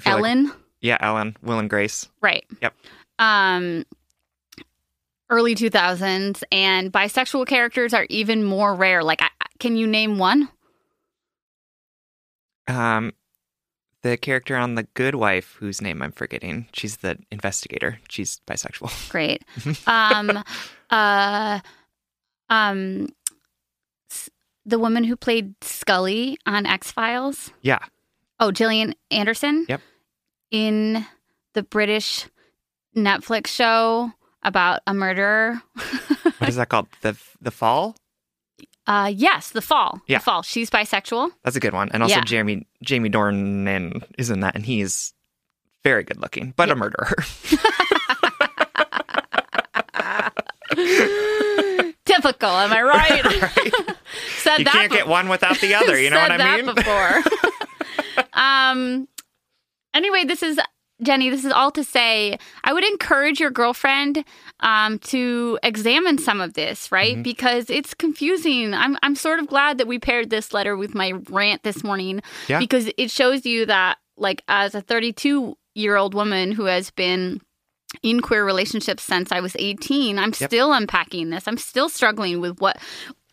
Feel like Ellen, yeah ellen will and grace right. Yep. Um early 2000s and bisexual characters are even more rare. Like I, can you name one? Um, the character on The Good Wife, whose name I'm forgetting, she's the investigator. She's bisexual. (laughs) Great. (laughs) um uh um the woman who played Scully on X-Files. Yeah. Oh, Gillian Anderson? Yep. In the British Netflix show about a murderer. (laughs) What is that called? The The Fall. uh yes, The Fall. Yeah. The Fall. She's bisexual. That's a good one. And also Yeah. Jeremy Jamie Dornan is in that, and he's very good looking, but a murderer. (laughs) (laughs) Typical, am I right? right? Said You that can't be- get one without the other. You know what I mean? before. Um. Anyway, this is Jenny. This is all to say, I would encourage your girlfriend um, to examine some of this, Mm-hmm. right? Because it's confusing. I'm I'm sort of glad that we paired this letter with my rant this morning, Yeah. because it shows you that, like, as a 32 year old woman who has been in queer relationships since I was 18, I'm Yep. still unpacking this. I'm still struggling with what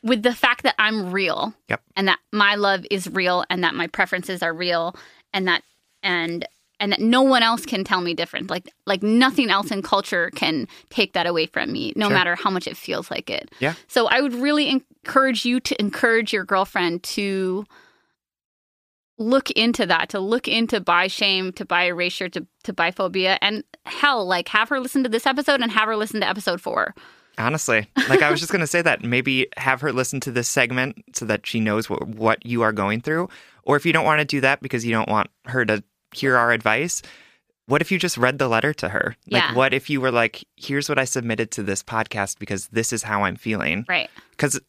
with the fact that I'm real Yep. and that my love is real and that my preferences are real and that and and that no one else can tell me different like like nothing else in culture can take that away from me no Sure. matter how much it feels like it Yeah. so i would really encourage you to encourage your girlfriend to look into that to look into bi shame to bi erasure to, to biphobia and hell like have her listen to this episode and have her listen to episode four Honestly, like I was just going to say that maybe have her listen to this segment so that she knows what, what you are going through. Or if you don't want to do that because you don't want her to hear our advice, what if you just read the letter to her? Like, Yeah. what if you were like, here's what I submitted to this podcast because this is how I'm feeling? Right. Because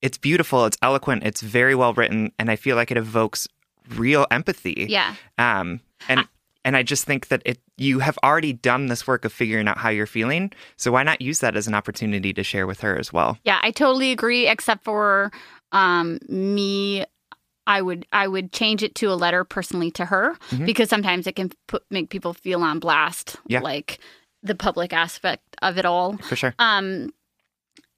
it's beautiful, it's eloquent, it's very well written, and I feel like it evokes real empathy. Yeah. Um, and and I just think that it you have already done this work of figuring out how you're feeling. So why not use that as an opportunity to share with her as well? Yeah, I totally agree. Except for um, me, I would I would change it to a letter personally to her Mhm. because sometimes it can put make people feel on blast, Yeah. like the public aspect of it all. For sure. Um,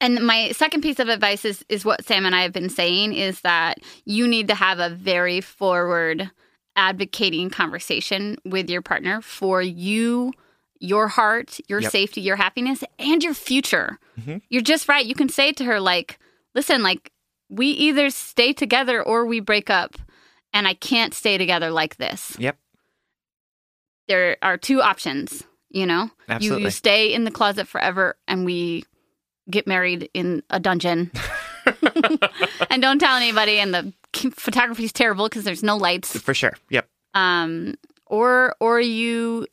and my second piece of advice is is what Sam and I have been saying is that you need to have a very forward advocating conversation with your partner for you, your heart, your Yep. safety, your happiness, and your future. Mhm. You're just right. You can say to her like, "Listen, like we either stay together or we break up, and I can't stay together like this." Yep. There are two options, you know? You, you stay in the closet forever and we get married in a dungeon. (laughs) (laughs) and don't tell anybody and the (laughs) photography is terrible because there's no lights. For sure. Yep. Um or or you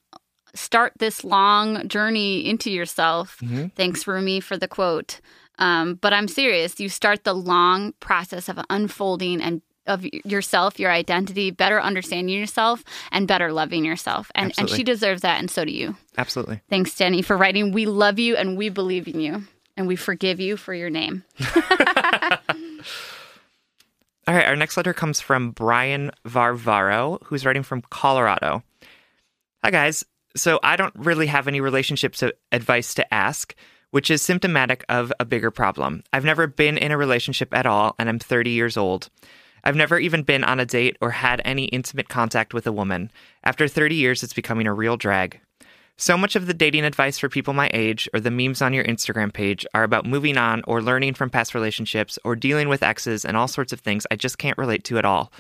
start this long journey into yourself. Mhm. Thanks Rumi for the quote. Um, but I'm serious. You start the long process of unfolding and of yourself, your identity, better understanding yourself, and better loving yourself. And and she deserves that, and so do you. Absolutely. Thanks, Jenny, for writing. We love you and we believe in you. And we forgive you for your name. (laughs) (laughs) All right, our next letter comes from Brian Varvaro, who's writing from Colorado. Hi, guys. So I don't really have any relationships advice to ask, which is symptomatic of a bigger problem. I've never been in a relationship at all, and I'm 30 years old. I've never even been on a date or had any intimate contact with a woman. After 30 years, it's becoming a real drag. So much of the dating advice for people my age or the memes on your Instagram page are about moving on or learning from past relationships or dealing with exes and all sorts of things I just can't relate to at all.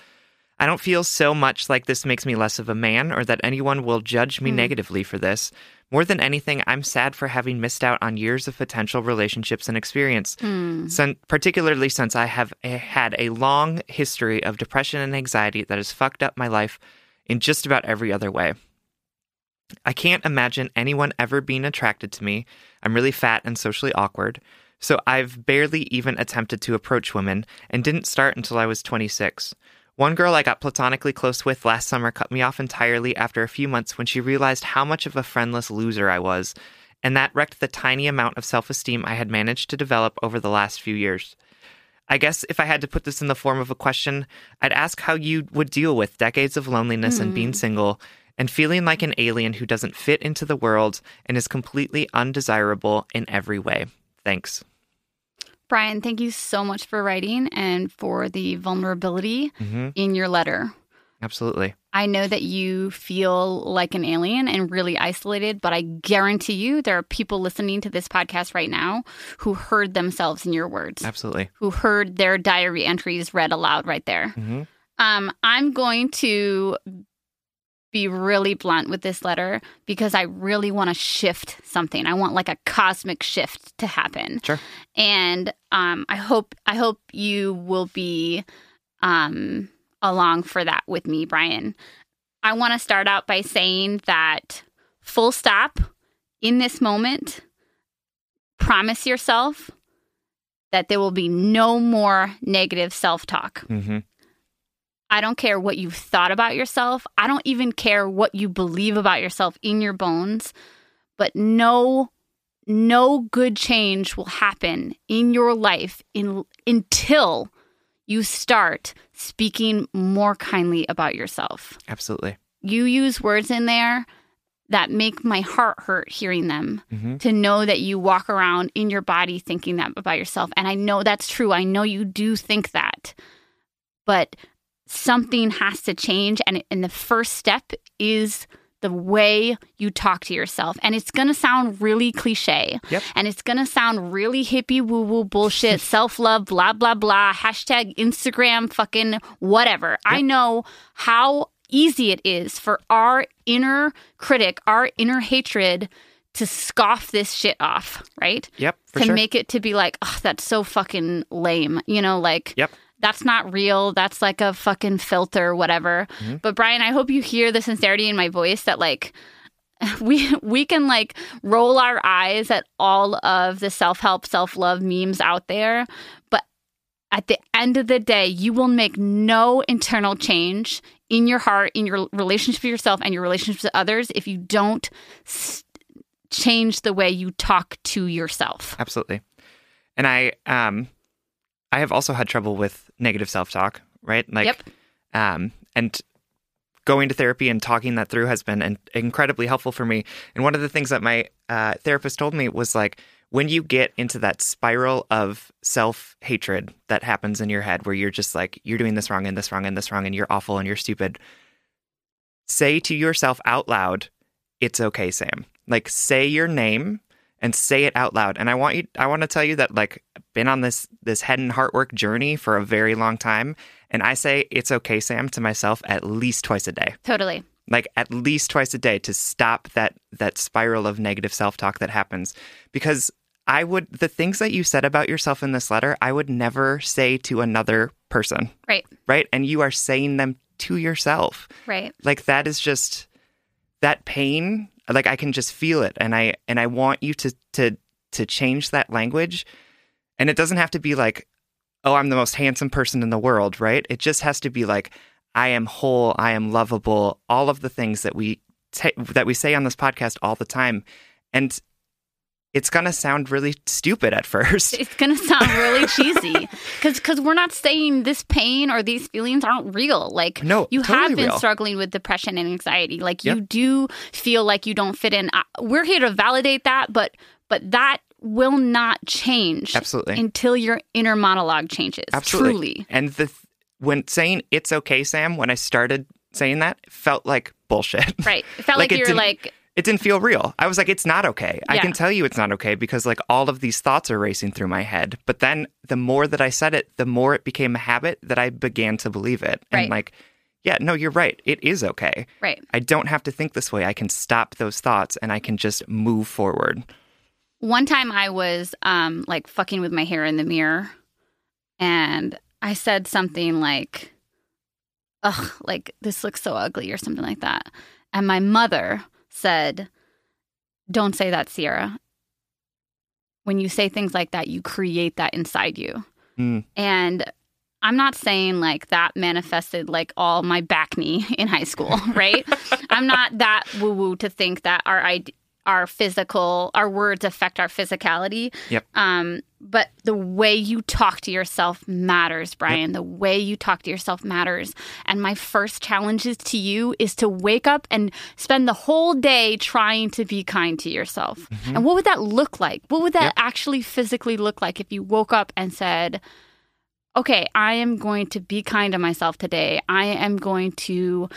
I don't feel so much like this makes me less of a man or that anyone will judge me hmm. negatively for this. More than anything, I'm sad for having missed out on years of potential relationships and experience, hmm. Sin- particularly since I have a- had a long history of depression and anxiety that has fucked up my life in just about every other way. I can't imagine anyone ever being attracted to me. I'm really fat and socially awkward. So I've barely even attempted to approach women and didn't start until I was 26. One girl I got platonically close with last summer cut me off entirely after a few months when she realized how much of a friendless loser I was, and that wrecked the tiny amount of self esteem I had managed to develop over the last few years. I guess if I had to put this in the form of a question, I'd ask how you would deal with decades of loneliness and being hmm. single and feeling like an alien who doesn't fit into the world and is completely undesirable in every way. Thanks. Brian, thank you so much for writing and for the vulnerability hmm in your letter. Absolutely. I know that you feel like an alien and really isolated, but I guarantee you there are people listening to this podcast right now who heard themselves in your words, Absolutely. who heard their diary entries read aloud right there. hmm Um, I'm going to be really blunt with this letter because I really want to shift something. I want like a cosmic shift to happen. Sure. And um, I hope I hope you will be um, along for that with me, Brian. I want to start out by saying that full stop in this moment. Promise yourself that there will be no more negative self talk. hmm I don't care what you've thought about yourself. I don't even care what you believe about yourself in your bones. But no no good change will happen in your life in until you start speaking more kindly about yourself. Absolutely. You use words in there that make my heart hurt hearing them hmm to know that you walk around in your body thinking that about yourself. And I know that's true. I know you do think that. But something has to change. And, and the first step is the way you talk to yourself. And it's going to sound really cliche. Yep. And it's going to sound really hippie woo woo bullshit, (laughs) self love, blah, blah, blah, hashtag Instagram, fucking whatever. I know how easy it is for our inner critic, our inner hatred to scoff this shit off, right? Yep. To sure. make it to be like, oh, that's so fucking lame. You know, like, Yep. That's not real. That's like a fucking filter, whatever. Mm-hmm. But Brian, I hope you hear the sincerity in my voice that, like, (laughs) we we can like roll our eyes at all of the self-help self-love memes out there but at the end of the day you will make no internal change in your heart in your relationship with yourself and your relationship with others if you don't s- change the way you talk to yourself Absolutely. And I um I have also had trouble with negative self-talk, right? Like Yep. um and going to therapy and talking that through has been in- incredibly helpful for me. And one of the things that my uh, therapist told me was like when you get into that spiral of self-hatred that happens in your head where you're just like you're doing this wrong and this wrong and this wrong and you're awful and you're stupid say to yourself out loud it's okay sam like say your name and say it out loud. And i want you i want to tell you that like been on this this head and heart work journey for a very long time. And i say it's okay sam to myself at least twice a day. Totally. Like at least twice a day to stop that that spiral of negative self-talk that happens. Because i would the things that you said about yourself in this letter i would never say to another person. Right. Right? And you are saying them to yourself. Right. Like that is just that pain like i can just feel it and i and i want you to to to change that language. And it doesn't have to be like oh i'm the most handsome person in the world right? It just has to be like i am whole i am lovable all of the things that we ta that we say on this podcast all the time. And it's going to sound really stupid at first (laughs) it's gonna sound really (laughs) cheesy because because we're not saying this pain or these feelings aren't real like No, you totally have been real. struggling with depression and anxiety like you do feel like you don't fit in we're here to validate that but but that will not change Absolutely. until your inner monologue changes Absolutely. truly And the th- when saying it's okay, Sam, when I started saying that, felt like bullshit. right it felt (laughs) Like like, you're like It didn't feel real. I was like, it's not okay. I can tell you it's not okay because like all of these thoughts are racing through my head. But then the more that I said it, the more it became a habit that I began to believe it. And Right. like, yeah, no, you're right. It is okay. right I don't have to think this way. I can stop those thoughts and I can just move forward. One time I was um like fucking with my hair in the mirror and I said something like ugh like this looks so ugly or something like that. And my mother said don't say that Sierra. When you say things like that you create that inside you. Mm. And I'm not saying like that manifested like all my backne (laughs) in high school, right? (laughs) I'm not that woo woo to think that our our physical our words affect our physicality. Yep. Um, but the way you talk to yourself matters, Brian. The way you talk to yourself matters. And my first challenges to you is to wake up and spend the whole day trying to be kind to yourself. And what would that look like? What would that Yep. actually physically look like if you woke up and said, okay, I am going to be kind to myself today. I am going to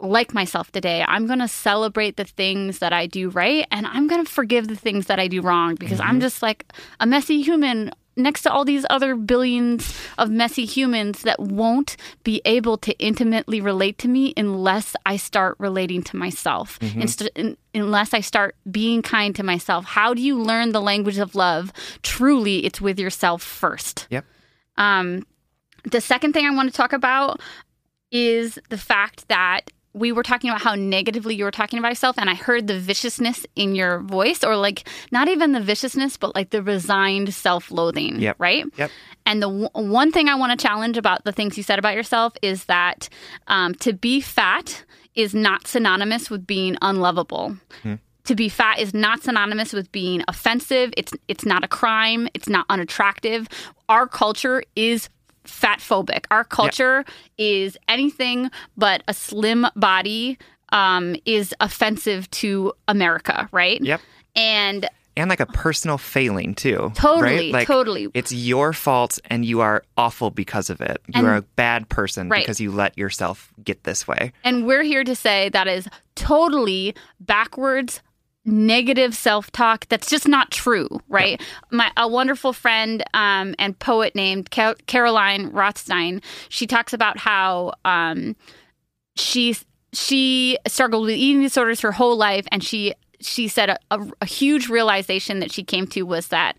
like myself today. I'm going to celebrate the things that I do right and I'm going to forgive the things that I do wrong because I'm mm-hmm. just like a messy human next to all these other billions of messy humans that won't be able to intimately relate to me unless I start relating to myself. Mm-hmm. Inst- in- unless I start being kind to myself. How do you learn the language of love? Truly, it's with yourself first. Yep. Um, the second thing I want to talk about is the fact that we were talking about how negatively you were talking about yourself, and I heard the viciousness in your voice, or like not even the viciousness, but like the resigned self loathing, Yep. right? Yep. And the w- one thing I want to challenge about the things you said about yourself is that um, to be fat is not synonymous with being unlovable. To be fat is not synonymous with being offensive. It's it's not a crime. It's not unattractive. Our culture is fat phobic. Our culture is anything but a slim body um, is offensive to America, right? Yep. And And like a personal failing too. Totally, right? Like, totally. It's your fault and you are awful because of it. You And- are a bad person Right. because you let yourself get this way. And we're here to say that is totally backwards negative self-talk that's just not true right? My a wonderful friend um, and poet named Ca- caroline rothstein she talks about how um, she she struggled with eating disorders her whole life and she she said a, a, a huge realization that she came to was that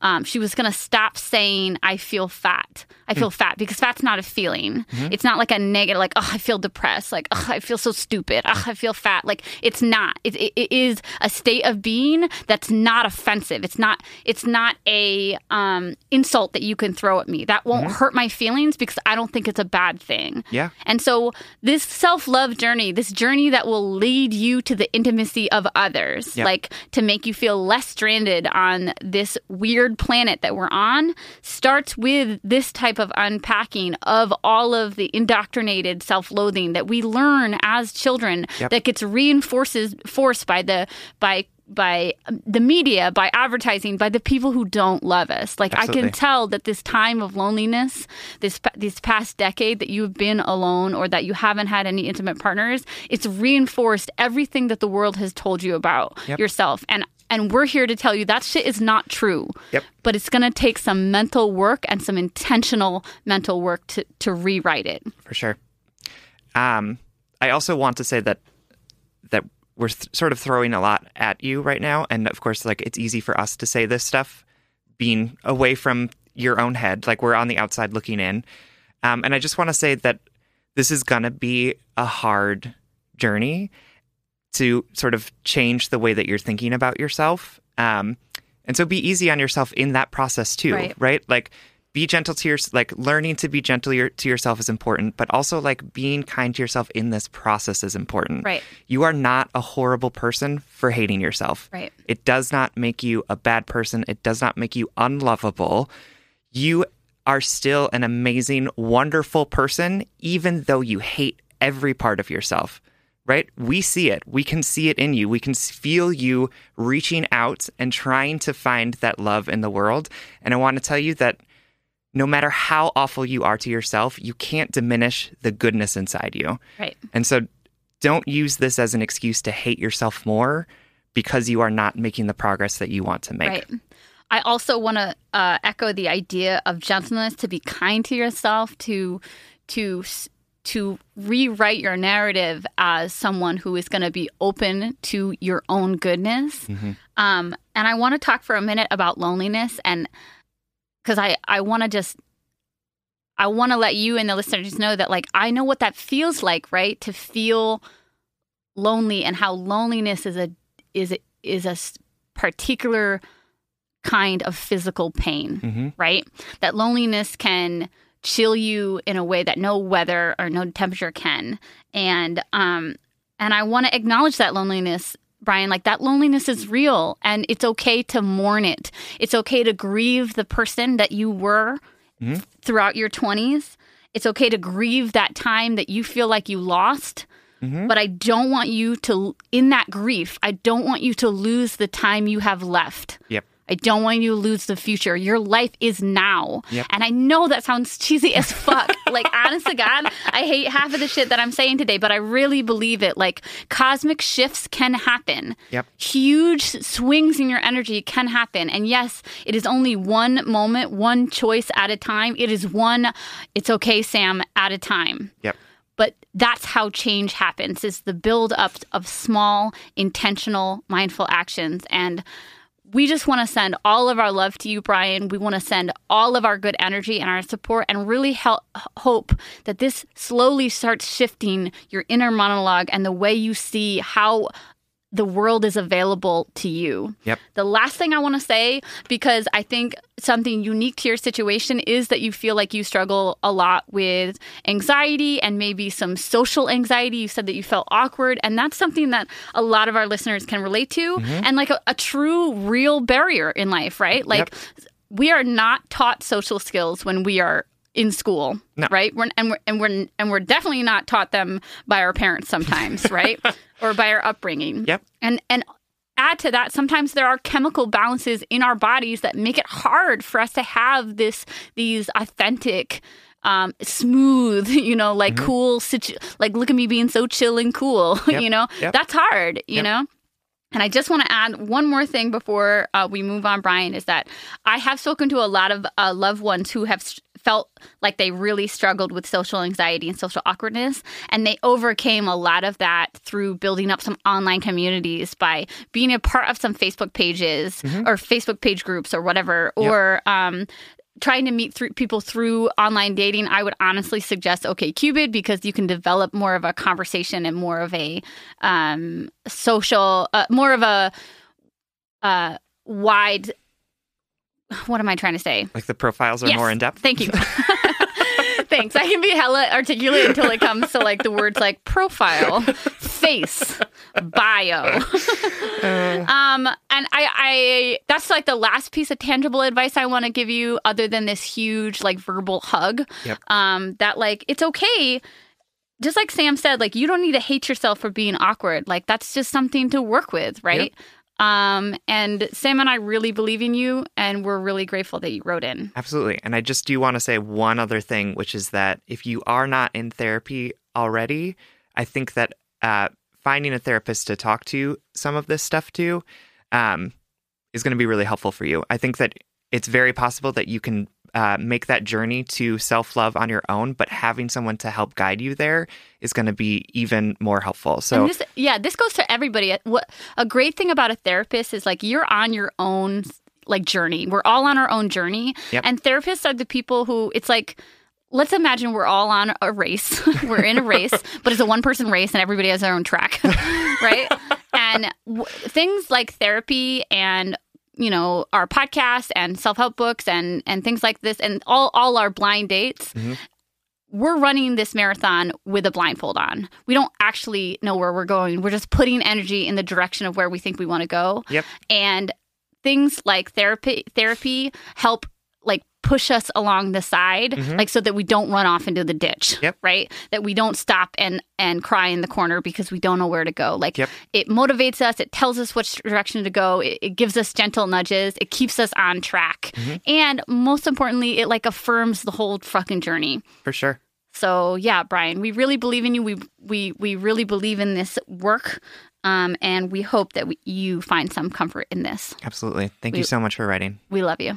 um, she was going to stop saying i feel fat. I feel fat because fat's not a feeling. It's not like a negative like oh i feel depressed like oh i feel so stupid. Oh i feel fat. Like it's not. It, it, it is a state of being that's not offensive. It's not it's not a um, insult that you can throw at me. That won't hurt my feelings because i don't think it's a bad thing. Yeah. and so, this self love journey, this journey that will lead you to the intimacy of others, Yep. like to make you feel less stranded on this weird planet that we're on, starts with this type of unpacking of all of the indoctrinated self loathing that we learn as children Yep. that gets reinforces forced by the by by um, the media, by advertising, by the people who don't love us. Like I can tell that this time of loneliness, this this past decade that you've been alone or that you haven't had any intimate partners, it's reinforced everything that the world has told you about Yep. yourself. And and we're here to tell you that shit is not true. Yep. But it's going to take some mental work and some intentional mental work to to rewrite it. for sure. Um, I also want to say that we're th- sort of throwing a lot at you right now, and of course, like it's easy for us to say this stuff, being away from your own head, like we're on the outside looking in. Um, and I just want to say that this is gonna be a hard journey to sort of change the way that you're thinking about yourself. Um, and so be easy on yourself in that process too, Right. right? Like be gentle to your like learning to be gentle your, to yourself is important, but also like being kind to yourself in this process is important. Right. You are not a horrible person for hating yourself. Right. It does not make you a bad person. It does not make you unlovable. You are still an amazing, wonderful person, even though you hate every part of yourself, right? We see it. We can see it in you. We can feel you reaching out and trying to find that love in the world. And I want to tell you that no matter how awful you are to yourself, you can't diminish the goodness inside you. Right. And so don't use this as an excuse to hate yourself more because you are not making the progress that you want to make. Right. I also want to uh, echo the idea of gentleness, to be kind to yourself, to to to rewrite your narrative as someone who is going to be open to your own goodness. Um, and I want to talk for a minute about loneliness, and because I I want to just I want to let you and the listeners know that like I know what that feels like, right? To feel lonely and how loneliness is a is is a particular kind of physical pain, hmm right? That loneliness can chill you in a way that no weather or no temperature can. And um and I want to acknowledge that loneliness Brian, like that loneliness is real and it's okay to mourn it. It's okay to grieve the person that you were Mhm. throughout your 20s. It's okay to grieve that time that you feel like you lost. Mhm. But I don't want you to, in that grief, I don't want you to lose the time you have left. Yep. I don't want you to lose the future. Your life is now. Yep. And I know that sounds cheesy as fuck. (laughs) like, honest to God, I hate half of the shit that I'm saying today, but I really believe it. Like, cosmic shifts can happen. Yep. Huge swings in your energy can happen. And yes, it is only one moment, one choice at a time. It is one, it's okay, Sam, at a time Yep. but that's how change happens is the build up of small intentional mindful actions and we just want to send all of our love to you brian. We want to send all of our good energy and our support and really help hope that this slowly starts shifting your inner monologue and the way you see how the world is available to you. Yep. The last thing I want to say, because I think something unique to your situation is that you feel like you struggle a lot with anxiety and maybe some social anxiety. You said that you felt awkward, and that's something that a lot of our listeners can relate to, Mm-hmm. and like a, a true, real barrier in life, right? Like, we are not taught social skills when we are in school, No. right? We're, and we're and we're and we're definitely not taught them by our parents sometimes, (laughs) right? or by our upbringing. Yep. And and add to that, sometimes there are chemical balances in our bodies that make it hard for us to have this these authentic um, smooth, (laughs) you know, like cool, situ- like look at me being so chill and cool, (laughs) Yep. you know, Yep. that's hard, you Yep. know? And I just want to add one more thing before uh, we move on, Brian, is that I have spoken to a lot of uh, loved ones who have felt like they really struggled with social anxiety and social awkwardness. And they overcame a lot of that through building up some online communities by being a part of some Facebook pages or Facebook page groups or whatever, or um, trying to meet through people through online dating, I would honestly suggest OkCupid because you can develop more of a conversation and more of a um, social, uh, more of a uh, wide. What am I trying to say? Like the profiles are Yes. more in depth. Thank you. (laughs) (laughs) Thanks. I can be hella articulate until it comes to like the words like profile, face, bio. (laughs) um, and I, I, that's like the last piece of tangible advice I want to give you, other than this huge like verbal hug. Yep. Um, that like it's okay. Just like Sam said, like you don't need to hate yourself for being awkward. Like that's just something to work with, right? Um, and Sam and I really believe in you, and we're really grateful that you wrote in. Absolutely. And I just do want to say one other thing, which is that if you are not in therapy already, I think that uh, finding a therapist to talk to some of this stuff to um, is going to be really helpful for you. I think that it's very possible that you can uh, make that journey to self love on your own, but having someone to help guide you there is going to be even more helpful. So, this, yeah, this goes to everybody. What a great thing about a therapist is like you're on your own like journey. We're all on our own journey, Yep. and therapists are the people who it's like. Let's imagine we're all on a race. (laughs) we're in a race, but it's a one person race and everybody has their own track, (laughs) right? And w- things like therapy and you know our podcasts and self help books and and things like this and all all our blind dates mm-hmm. we're running this marathon with a blindfold on. We don't actually know where we're going. We're just putting energy in the direction of where we think we want to go. Yep. And things like therapy therapy help push us along the side like so that we don't run off into the ditch Yep. right that we don't stop and and cry in the corner because we don't know where to go like Yep. it motivates us it tells us which direction to go it, it gives us gentle nudges it keeps us on track and most importantly it like affirms the whole fucking journey for sure. so yeah, Brian, we really believe in you. We we we really believe in this work, um, and we hope that we, you find some comfort in this. Absolutely. Thank We- you so much for writing. We love you.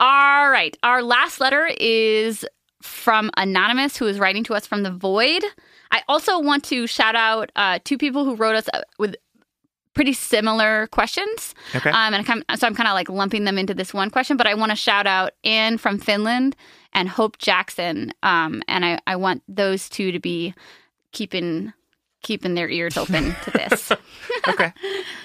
All right, our last letter is from anonymous who is writing to us from the void. I also want to shout out uh, two people who wrote us uh, with pretty similar questions. Okay. Um, and I kind so I'm kind of like lumping them into this one question, but I want to shout out Anne from Finland and Hope Jackson. Um, and I, I want those two to be keeping keeping their ears open to this. (laughs) Okay. (laughs)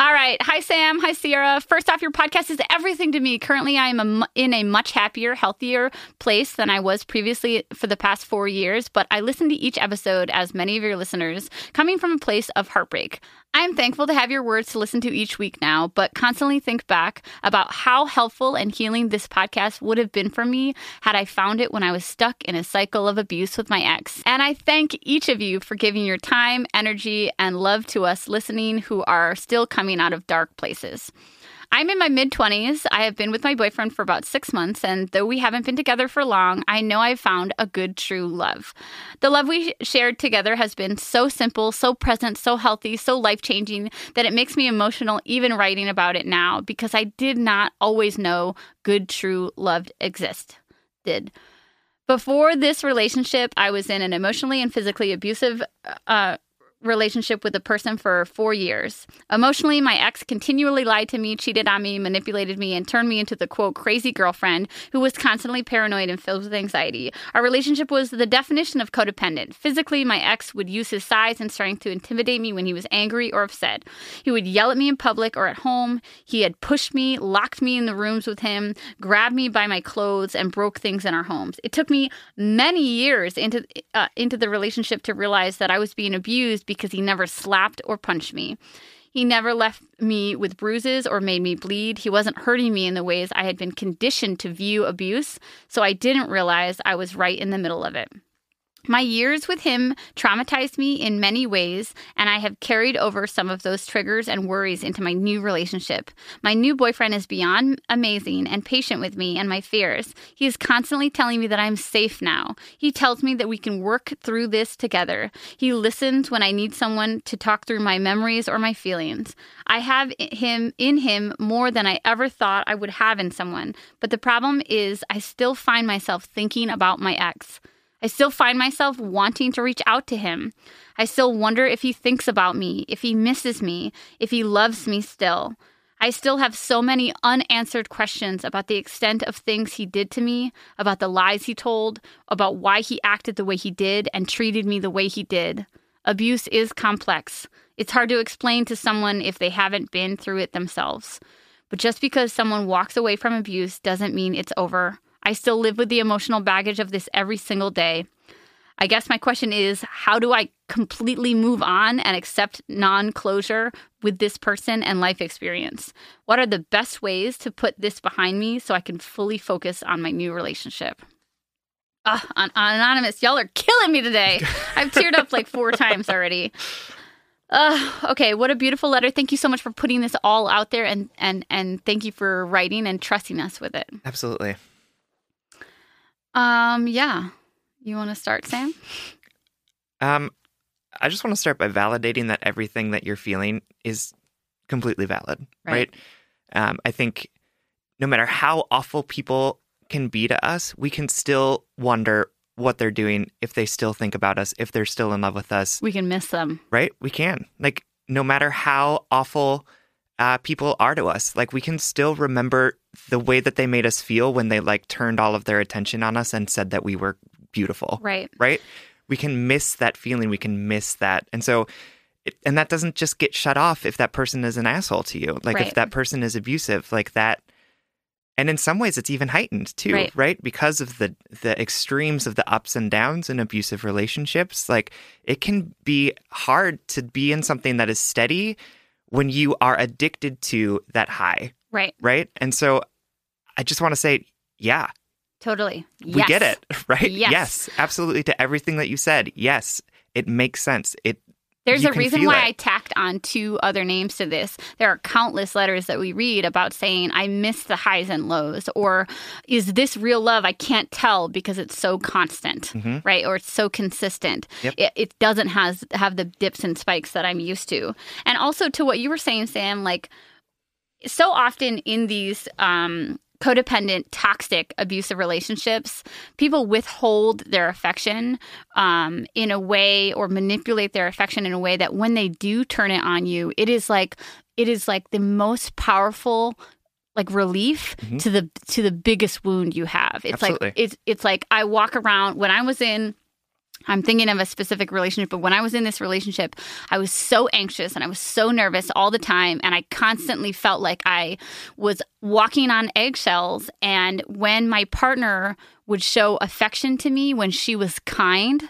All right. Hi, Sam. Hi, Sierra. First off, your podcast is everything to me. Currently, I am a in a much happier, healthier place than I was previously for the past four years, but I listen to each episode, as many of your listeners, coming from a place of heartbreak. I am thankful to have your words to listen to each week now, but constantly think back about how helpful and healing this podcast would have been for me had I found it when I was stuck in a cycle of abuse with my ex. And I thank each of you for giving your time, energy, and love to us listening who are still coming out of dark places. I'm in my mid 20s. I have been with my boyfriend for about six months, and though we haven't been together for long, I know I've found a good, true love. The love we shared together has been so simple, so present, so healthy, so life changing that it makes me emotional even writing about it now because I did not always know good, true love existed. Before this relationship, I was in an emotionally and physically abusive uh, relationship with a person for four years. Emotionally, my ex continually lied to me, cheated on me, manipulated me, and turned me into the quote crazy girlfriend who was constantly paranoid and filled with anxiety. Our relationship was the definition of codependent. Physically, my ex would use his size and strength to intimidate me when he was angry or upset. He would yell at me in public or at home. He had pushed me, locked me in the rooms with him, grabbed me by my clothes, and broke things in our homes. It took me many years into uh, into the relationship to realize that I was being abused because he never slapped or punched me. He never left me with bruises or made me bleed. He wasn't hurting me in the ways I had been conditioned to view abuse, so I didn't realize I was right in the middle of it. My years with him traumatized me in many ways, and I have carried over some of those triggers and worries into my new relationship. My new boyfriend is beyond amazing and patient with me and my fears. He is constantly telling me that I'm safe now. He tells me that we can work through this together. He listens when I need someone to talk through my memories or my feelings. I have him in him more than I ever thought I would have in someone. But the problem is, I still find myself thinking about my ex. I still find myself wanting to reach out to him. I still wonder if he thinks about me, if he misses me, if he loves me still. I still have so many unanswered questions about the extent of things he did to me, about the lies he told, about why he acted the way he did and treated me the way he did. Abuse is complex. It's hard to explain to someone if they haven't been through it themselves. But just because someone walks away from abuse doesn't mean it's over. I still live with the emotional baggage of this every single day. I guess my question is how do I completely move on and accept non closure with this person and life experience? What are the best ways to put this behind me so I can fully focus on my new relationship? Uh, anonymous, y'all are killing me today. (laughs) I've teared up like four times already. Uh, okay, what a beautiful letter. Thank you so much for putting this all out there and and and thank you for writing and trusting us with it. Absolutely. Um, yeah. You want to start, Sam? Um, I just want to start by validating that everything that you're feeling is completely valid, Right. right? Um, I think no matter how awful people can be to us, we can still wonder what they're doing, if they still think about us, if they're still in love with us, We can miss them. right? We can. Like, no matter how awful uh, people are to us, like, we can still remember the way that they made us feel when they, like, turned all of their attention on us and said that we were beautiful Right. right? We can miss that feeling. We can miss that. And so, it, and that doesn't just get shut off if that person is an asshole to you. Like Right. if that person is abusive, like that. And in some ways, it's even heightened too, Right. right? Because of the the extremes of the ups and downs in abusive relationships. Like it can be hard to be in something that is steady when you are addicted to that high, Right. right? And so, I just want to say, yeah, Totally. we Yes. get it, (laughs) right? Yes. absolutely to everything that you said. Yes, it makes sense. It There's you a reason why it. I tacked on two other names to this. There are countless letters that we read about saying, I miss the highs and lows, or is this real love? I can't tell because it's so constant, right? Or it's so consistent. Mm-hmm. Yep. It, it doesn't has, have the dips and spikes that I'm used to. And also to what you were saying, Sam, like so often in these um, codependent, toxic, abusive relationships, people withhold their affection um, in a way or manipulate their affection in a way that when they do turn it on you, it is like it is like the most powerful like relief to the to the biggest wound you have. It's Absolutely. like it's it's like I walk around when I was in I'm thinking of a specific relationship, but when I was in this relationship, I was so anxious and I was so nervous all the time. And I constantly felt like I was walking on eggshells. And when my partner would show affection to me, when she was kind,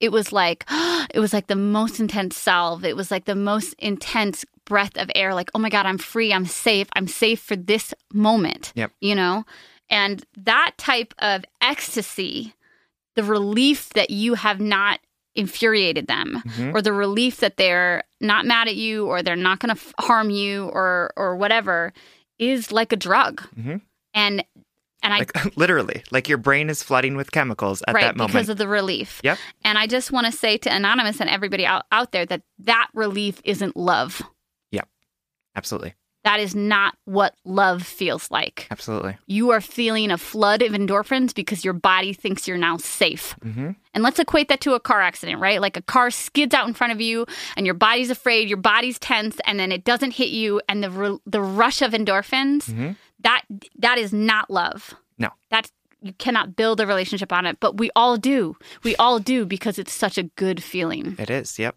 it was like, (gasps) it was like the most intense salve. It was like the most intense breath of air. Like, oh my God, I'm free. I'm safe. I'm safe for this moment. Yep. You know? And that type of ecstasy the relief that you have not infuriated them Mhm. or the relief that they're not mad at you or they're not going to f- harm you or or whatever is like a drug Mhm. and and i like (laughs) literally, like your brain is flooding with chemicals at right that moment. because of the relief Yep. and i just want to say to anonymous and everybody out, out there that that relief isn't love Yep. Absolutely, that is not what love feels like absolutely. you are feeling a flood of endorphins because your body thinks you're now safe hmm And let's equate that to a car accident, right? Like a car skids out in front of you and your body's afraid, your body's tense and then it doesn't hit you and the the rush of endorphins, Mhm. that that is not love. No. That's you cannot build a relationship on it, but we all do. We all do because it's such a good feeling. It is. Yep.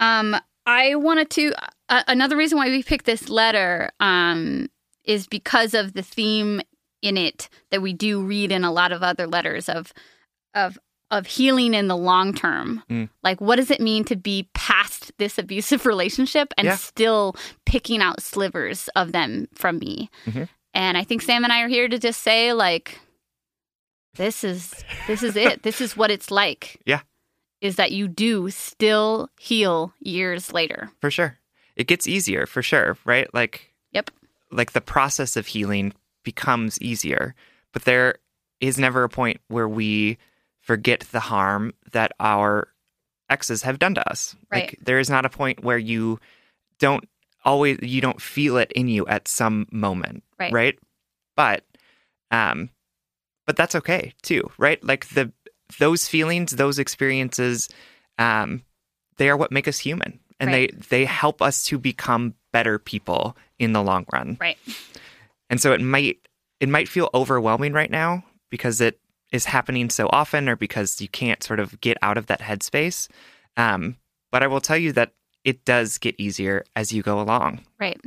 Um, I wanted to. Uh, another reason why we picked this letter um, is because of the theme in it that we do read in a lot of other letters of of of healing in the long term. Mm. Like what does it mean to be past this abusive (laughs) relationship and Yeah. still picking out slivers of them from me? Mhm. And I think Sam and I are here to just say like this is this is it. this is what it's like. Yeah. Is that you do still heal years later. For sure. It gets easier, for sure, right? Like Yep. like the process of healing becomes easier, but there is never a point where we forget the harm that our exes have done to us. Right. Like there is not a point where you don't always you don't feel it in you at some moment, Right. right? But um but that's okay too, right? Like the those feelings, those experiences um they are what make us human and Right. they they help us to become better people in the long run. Right. And so it might it might feel overwhelming right now because it is happening so often or because you can't sort of get out of that headspace. Um, but I will tell you that it does get easier as you go along. Right.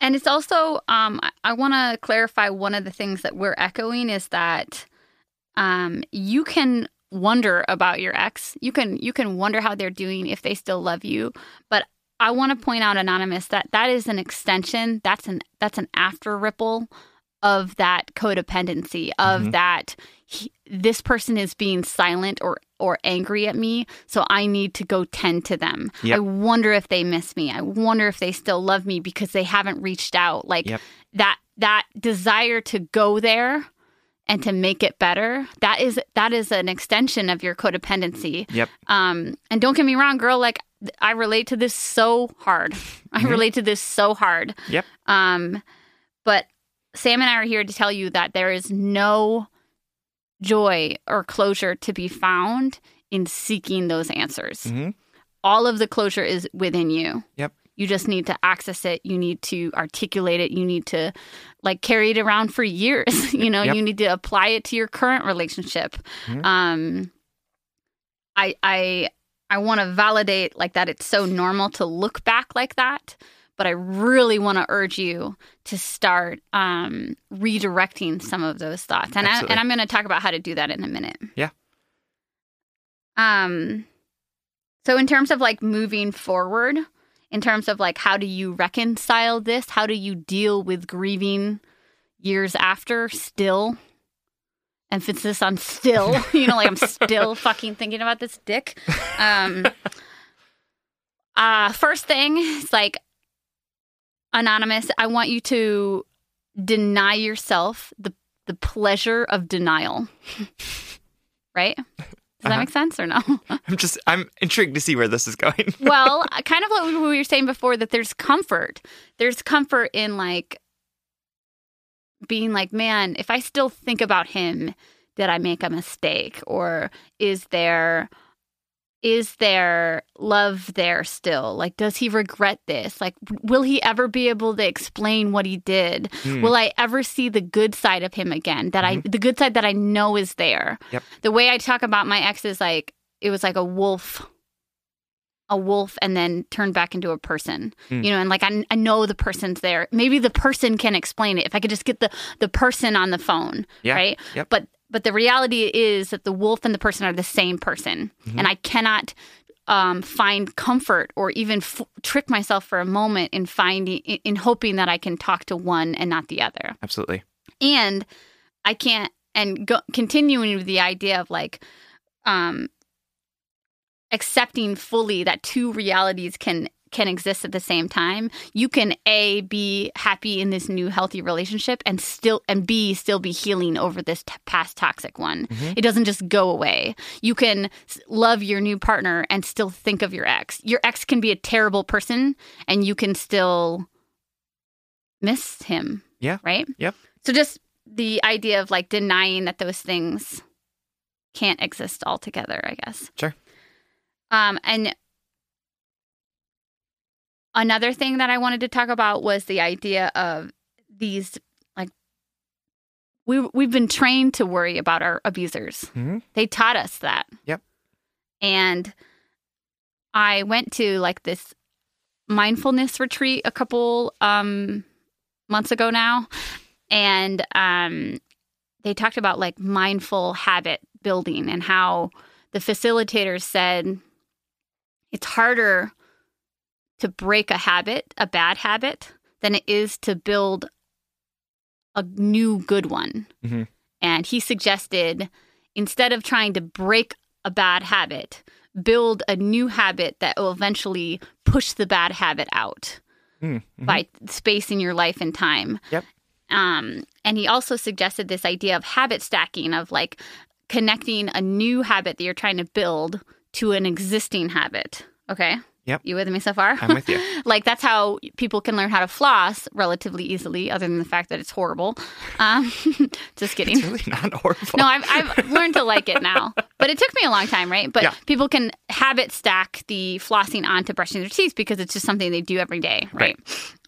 And it's also, um, I, I want to clarify one of the things that we're echoing is that um, you can wonder about your ex. You can you can wonder how they're doing if they still love you. But I want to point out, anonymous, that that is an extension. That's an that's an after ripple of that codependency of Mhm. that he, this person is being silent or or angry at me so i need to go tend to them Yep. i wonder if they miss me i wonder if they still love me because they haven't reached out like Yep. that that desire to go there and to make it better that is that is an extension of your codependency Yep. um and don't get me wrong girl like i relate to this so hard (laughs) i Mhm. relate to this so hard Yep. um but sam and i are here to tell you that there is no joy or closure to be found in seeking those answers hmm all of the closure is within you. Yep. You just need to access it. You need to articulate it. You need to like carry it around for years. (laughs) you know, Yep. you need to apply it to your current relationship. Mhm. Um I I I want to validate like that it's so normal to look back like that, but I really want to urge you to start um redirecting some of those thoughts. And I, Absolutely. and I'm going to talk about how to do that in a minute. Yeah. Um so in terms of like moving forward, in terms of like how do you reconcile this? How do you deal with grieving years after still? Emphasis on still, (laughs) you know, like I'm still (laughs) fucking thinking about this dick. Um (laughs) uh first thing is like anonymous, I want you to deny yourself the the pleasure of denial. right? Does that Uh-huh. make sense or no? (laughs) I'm just I'm intrigued to see where this is going. (laughs) well, kind of what we were saying before that there's comfort. There's comfort in like being like, man, if I still think about him, did I make a mistake? Or is there is there love there still? Like, does he regret this? Like, will he ever be able to explain what he did? Hmm. Will I ever see the good side of him again? That I, the good side that I know is there. Yep. The way I talk about my ex is like, it was like a wolf, a wolf, and then turned back into a person. Hmm. You know, and like I, I know the person's there. Maybe the person can explain it. If I could just get the the person on the phone, Yeah. right? Yep. But but the reality is that the wolf and the person are the same person, Mm-hmm. and I cannot um, find comfort or even f- trick myself for a moment in finding in, in hoping that I can talk to one and not the other. Absolutely. And I can't and go, continuing with the idea of like um, accepting fully that two realities can can exist at the same time you can a be happy in this new healthy relationship and still and b still be healing over this t- past toxic one Mhm. it doesn't just go away you can love your new partner and still think of your ex your ex can be a terrible person and you can still miss him Yeah. right Yep. so just the idea of like denying that those things can't exist altogether i guess Sure. um and another thing that I wanted to talk about was the idea of these like we we've been trained to worry about our abusers. Mhm. They taught us that. Yep. And I went to like this mindfulness retreat a couple um months ago now and um they talked about like mindful habit building and how the facilitators said it's harder to break a habit, a bad habit, than it is to build a new good one. Mhm. And he suggested instead of trying to break a bad habit, build a new habit that will eventually push the bad habit out Mm, mhm. by spacing your life and time. Yep. Um, and he also suggested this idea of habit stacking, of like connecting a new habit that you're trying to build to an existing habit. Okay. Yep. You with me so far? I'm with you. (laughs) like that's how people can learn how to floss relatively easily, other than the fact that it's horrible. Um, (laughs) just kidding. It's really not horrible. No, I've, I've learned to like it now, (laughs) but it took me a long time, right? But Yeah. people can habit stack the flossing onto brushing their teeth because it's just something they do every day, right?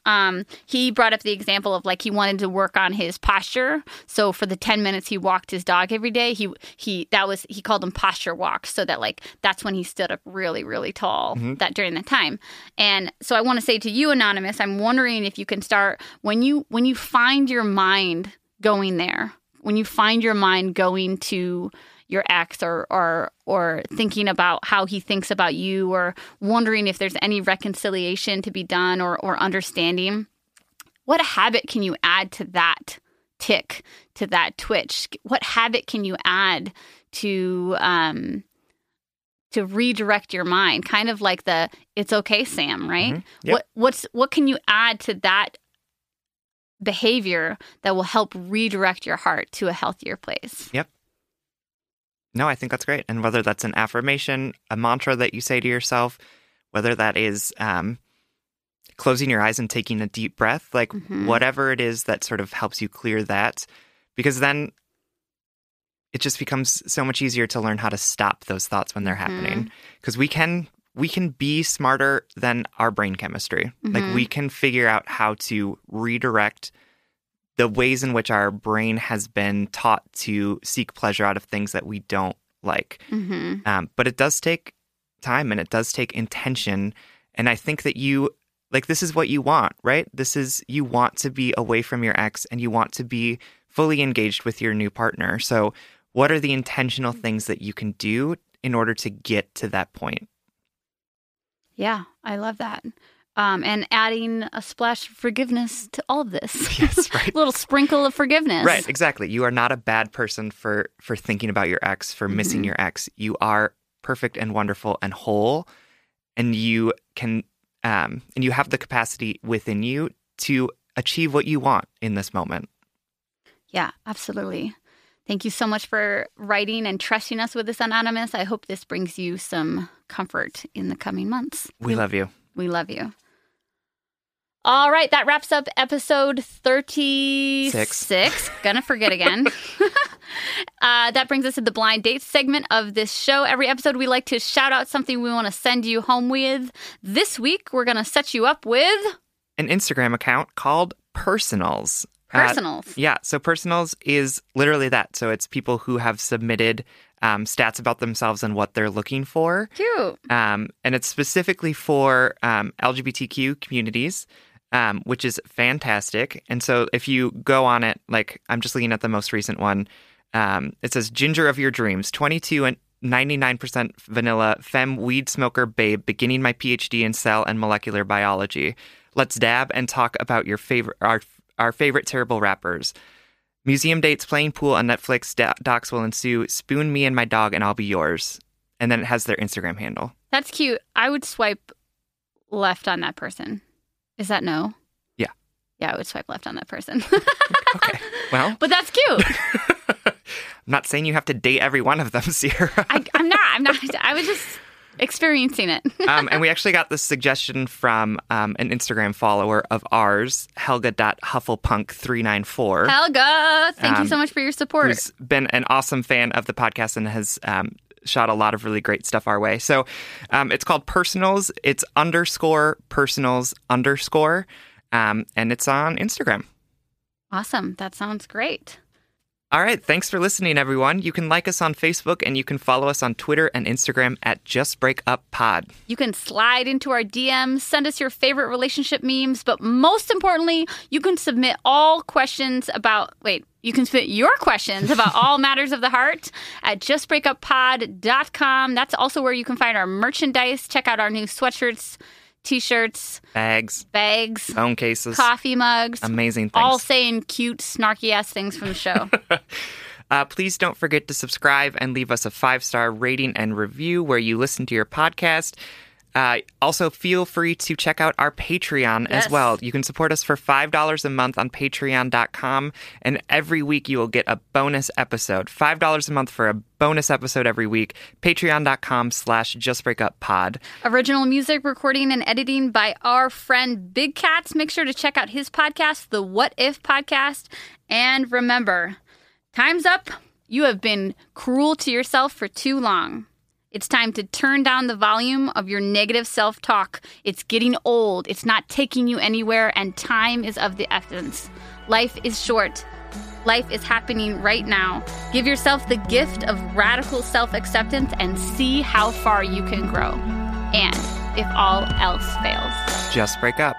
Um, he brought up the example of like he wanted to work on his posture. So for the ten minutes he walked his dog every day, he he that was he called them posture walks. So that like that's when he stood up really really tall that during that time. And so I want to say to you, anonymous, I'm wondering if you can start when you when you find your mind going there, when you find your mind going to your ex or or or thinking about how he thinks about you or wondering if there's any reconciliation to be done or or understanding. What habit can you add to that tick to that twitch? What habit can you add to um to redirect your mind? Kind of like the it's okay sam right? Mhm. Yep. what what's what can you add to that behavior that will help redirect your heart to a healthier place No, I think that's great. And whether that's an affirmation, a mantra that you say to yourself, whether that is um, closing your eyes and taking a deep breath, like Mhm. whatever it is that sort of helps you clear that, because then it just becomes so much easier to learn how to stop those thoughts when they're happening. Because we can we can be smarter than our brain chemistry. Like Mhm. we can figure out how to redirect the ways in which our brain has been taught to seek pleasure out of things that we don't like. mm-hmm. Um, but it does take time and it does take intention. And I think that you, like, this is what you want, right? This is, you want to be away from your ex and you want to be fully engaged with your new partner. So, what are the intentional things that you can do in order to get to that point? Yeah, I love that. Um, and adding a splash of forgiveness to all of this. (laughs) Yes, (laughs) right. a little sprinkle of forgiveness. Right, exactly. You are not a bad person for for thinking about your ex, for missing Mhm. your ex. You are perfect and wonderful and whole, and you can um and you have the capacity within you to achieve what you want in this moment. Yeah, absolutely. Thank you so much for writing and trusting us with this anonymous. I hope this brings you some comfort in the coming months. We love you. We love you. All right, that wraps up episode 36. (laughs) Gonna forget again. (laughs) uh, that brings us to the blind date segment of this show. Every episode, we like to shout out something we want to send you home with. This week, we're gonna set you up with An Instagram account called Personals. Uh, personals. Yeah, so personals is literally that. So it's people who have submitted um, stats about themselves and what they're looking for. Cute. um, and it's specifically for um, LGBTQ communities, um, which is fantastic. And so if you go on it, like I'm just looking at the most recent one, um, it says Ginger of Your Dreams, 22 and 99% vanilla, femme weed smoker babe, beginning my PhD in cell and molecular biology. Let's dab and talk about your favorite our our favorite terrible rappers. Museum dates, playing pool on Netflix, do- docs will ensue. Spoon me and my dog, and I'll be yours. And then it has their Instagram handle. That's cute. I would swipe left on that person. Is that no? Yeah. Yeah, I would swipe left on that person. (laughs) Okay. Well, (laughs) but that's cute. (laughs) I'm not saying you have to date every one of them, Sierra. I, I'm not. I'm not. I was just experiencing it. (laughs) um, and we actually got this suggestion from um, an Instagram follower of ours, Helga.Hufflepunk394. Helga, thank you Um, so much for your support. who's been an awesome fan of the podcast and has um, shot a lot of really great stuff our way. So um, it's called Personals. It's underscore personals underscore, um, and it's on Instagram. Awesome. That sounds great. All right. Thanks for listening, everyone. You can like us on Facebook and you can follow us on Twitter and Instagram at Just Break Up Pod. You can slide into our DMs, send us your favorite relationship memes, but most importantly, you can submit all questions about, wait, you can submit your questions about (laughs) all matters of the heart at justbreakuppod.com. That's also where you can find our merchandise. Check out our new sweatshirts, t shirts, Bags, bags, phone cases, coffee mugs. amazing things. all saying cute, snarky ass things from the show. (laughs) Uh, please don't forget to subscribe and leave us a five star rating and review where you listen to your podcast. Uh, also, feel free to check out our Patreon as well. You can support us for $5 a month on patreon.com, and every week you will get a bonus episode. $5 a month for a bonus episode every week. Patreon.com slash justbreakuppod. Original music recording and editing by our friend Big Cats. Make sure to check out his podcast, the What If Podcast. And remember, time's up. You have been cruel to yourself for too long. It's time to turn down the volume of your negative self talk. It's getting old, it's not taking you anywhere, and time is of the essence. Life is short. Life is happening right now. Give yourself the gift of radical self acceptance and see how far you can grow. And if all else fails, Just break up.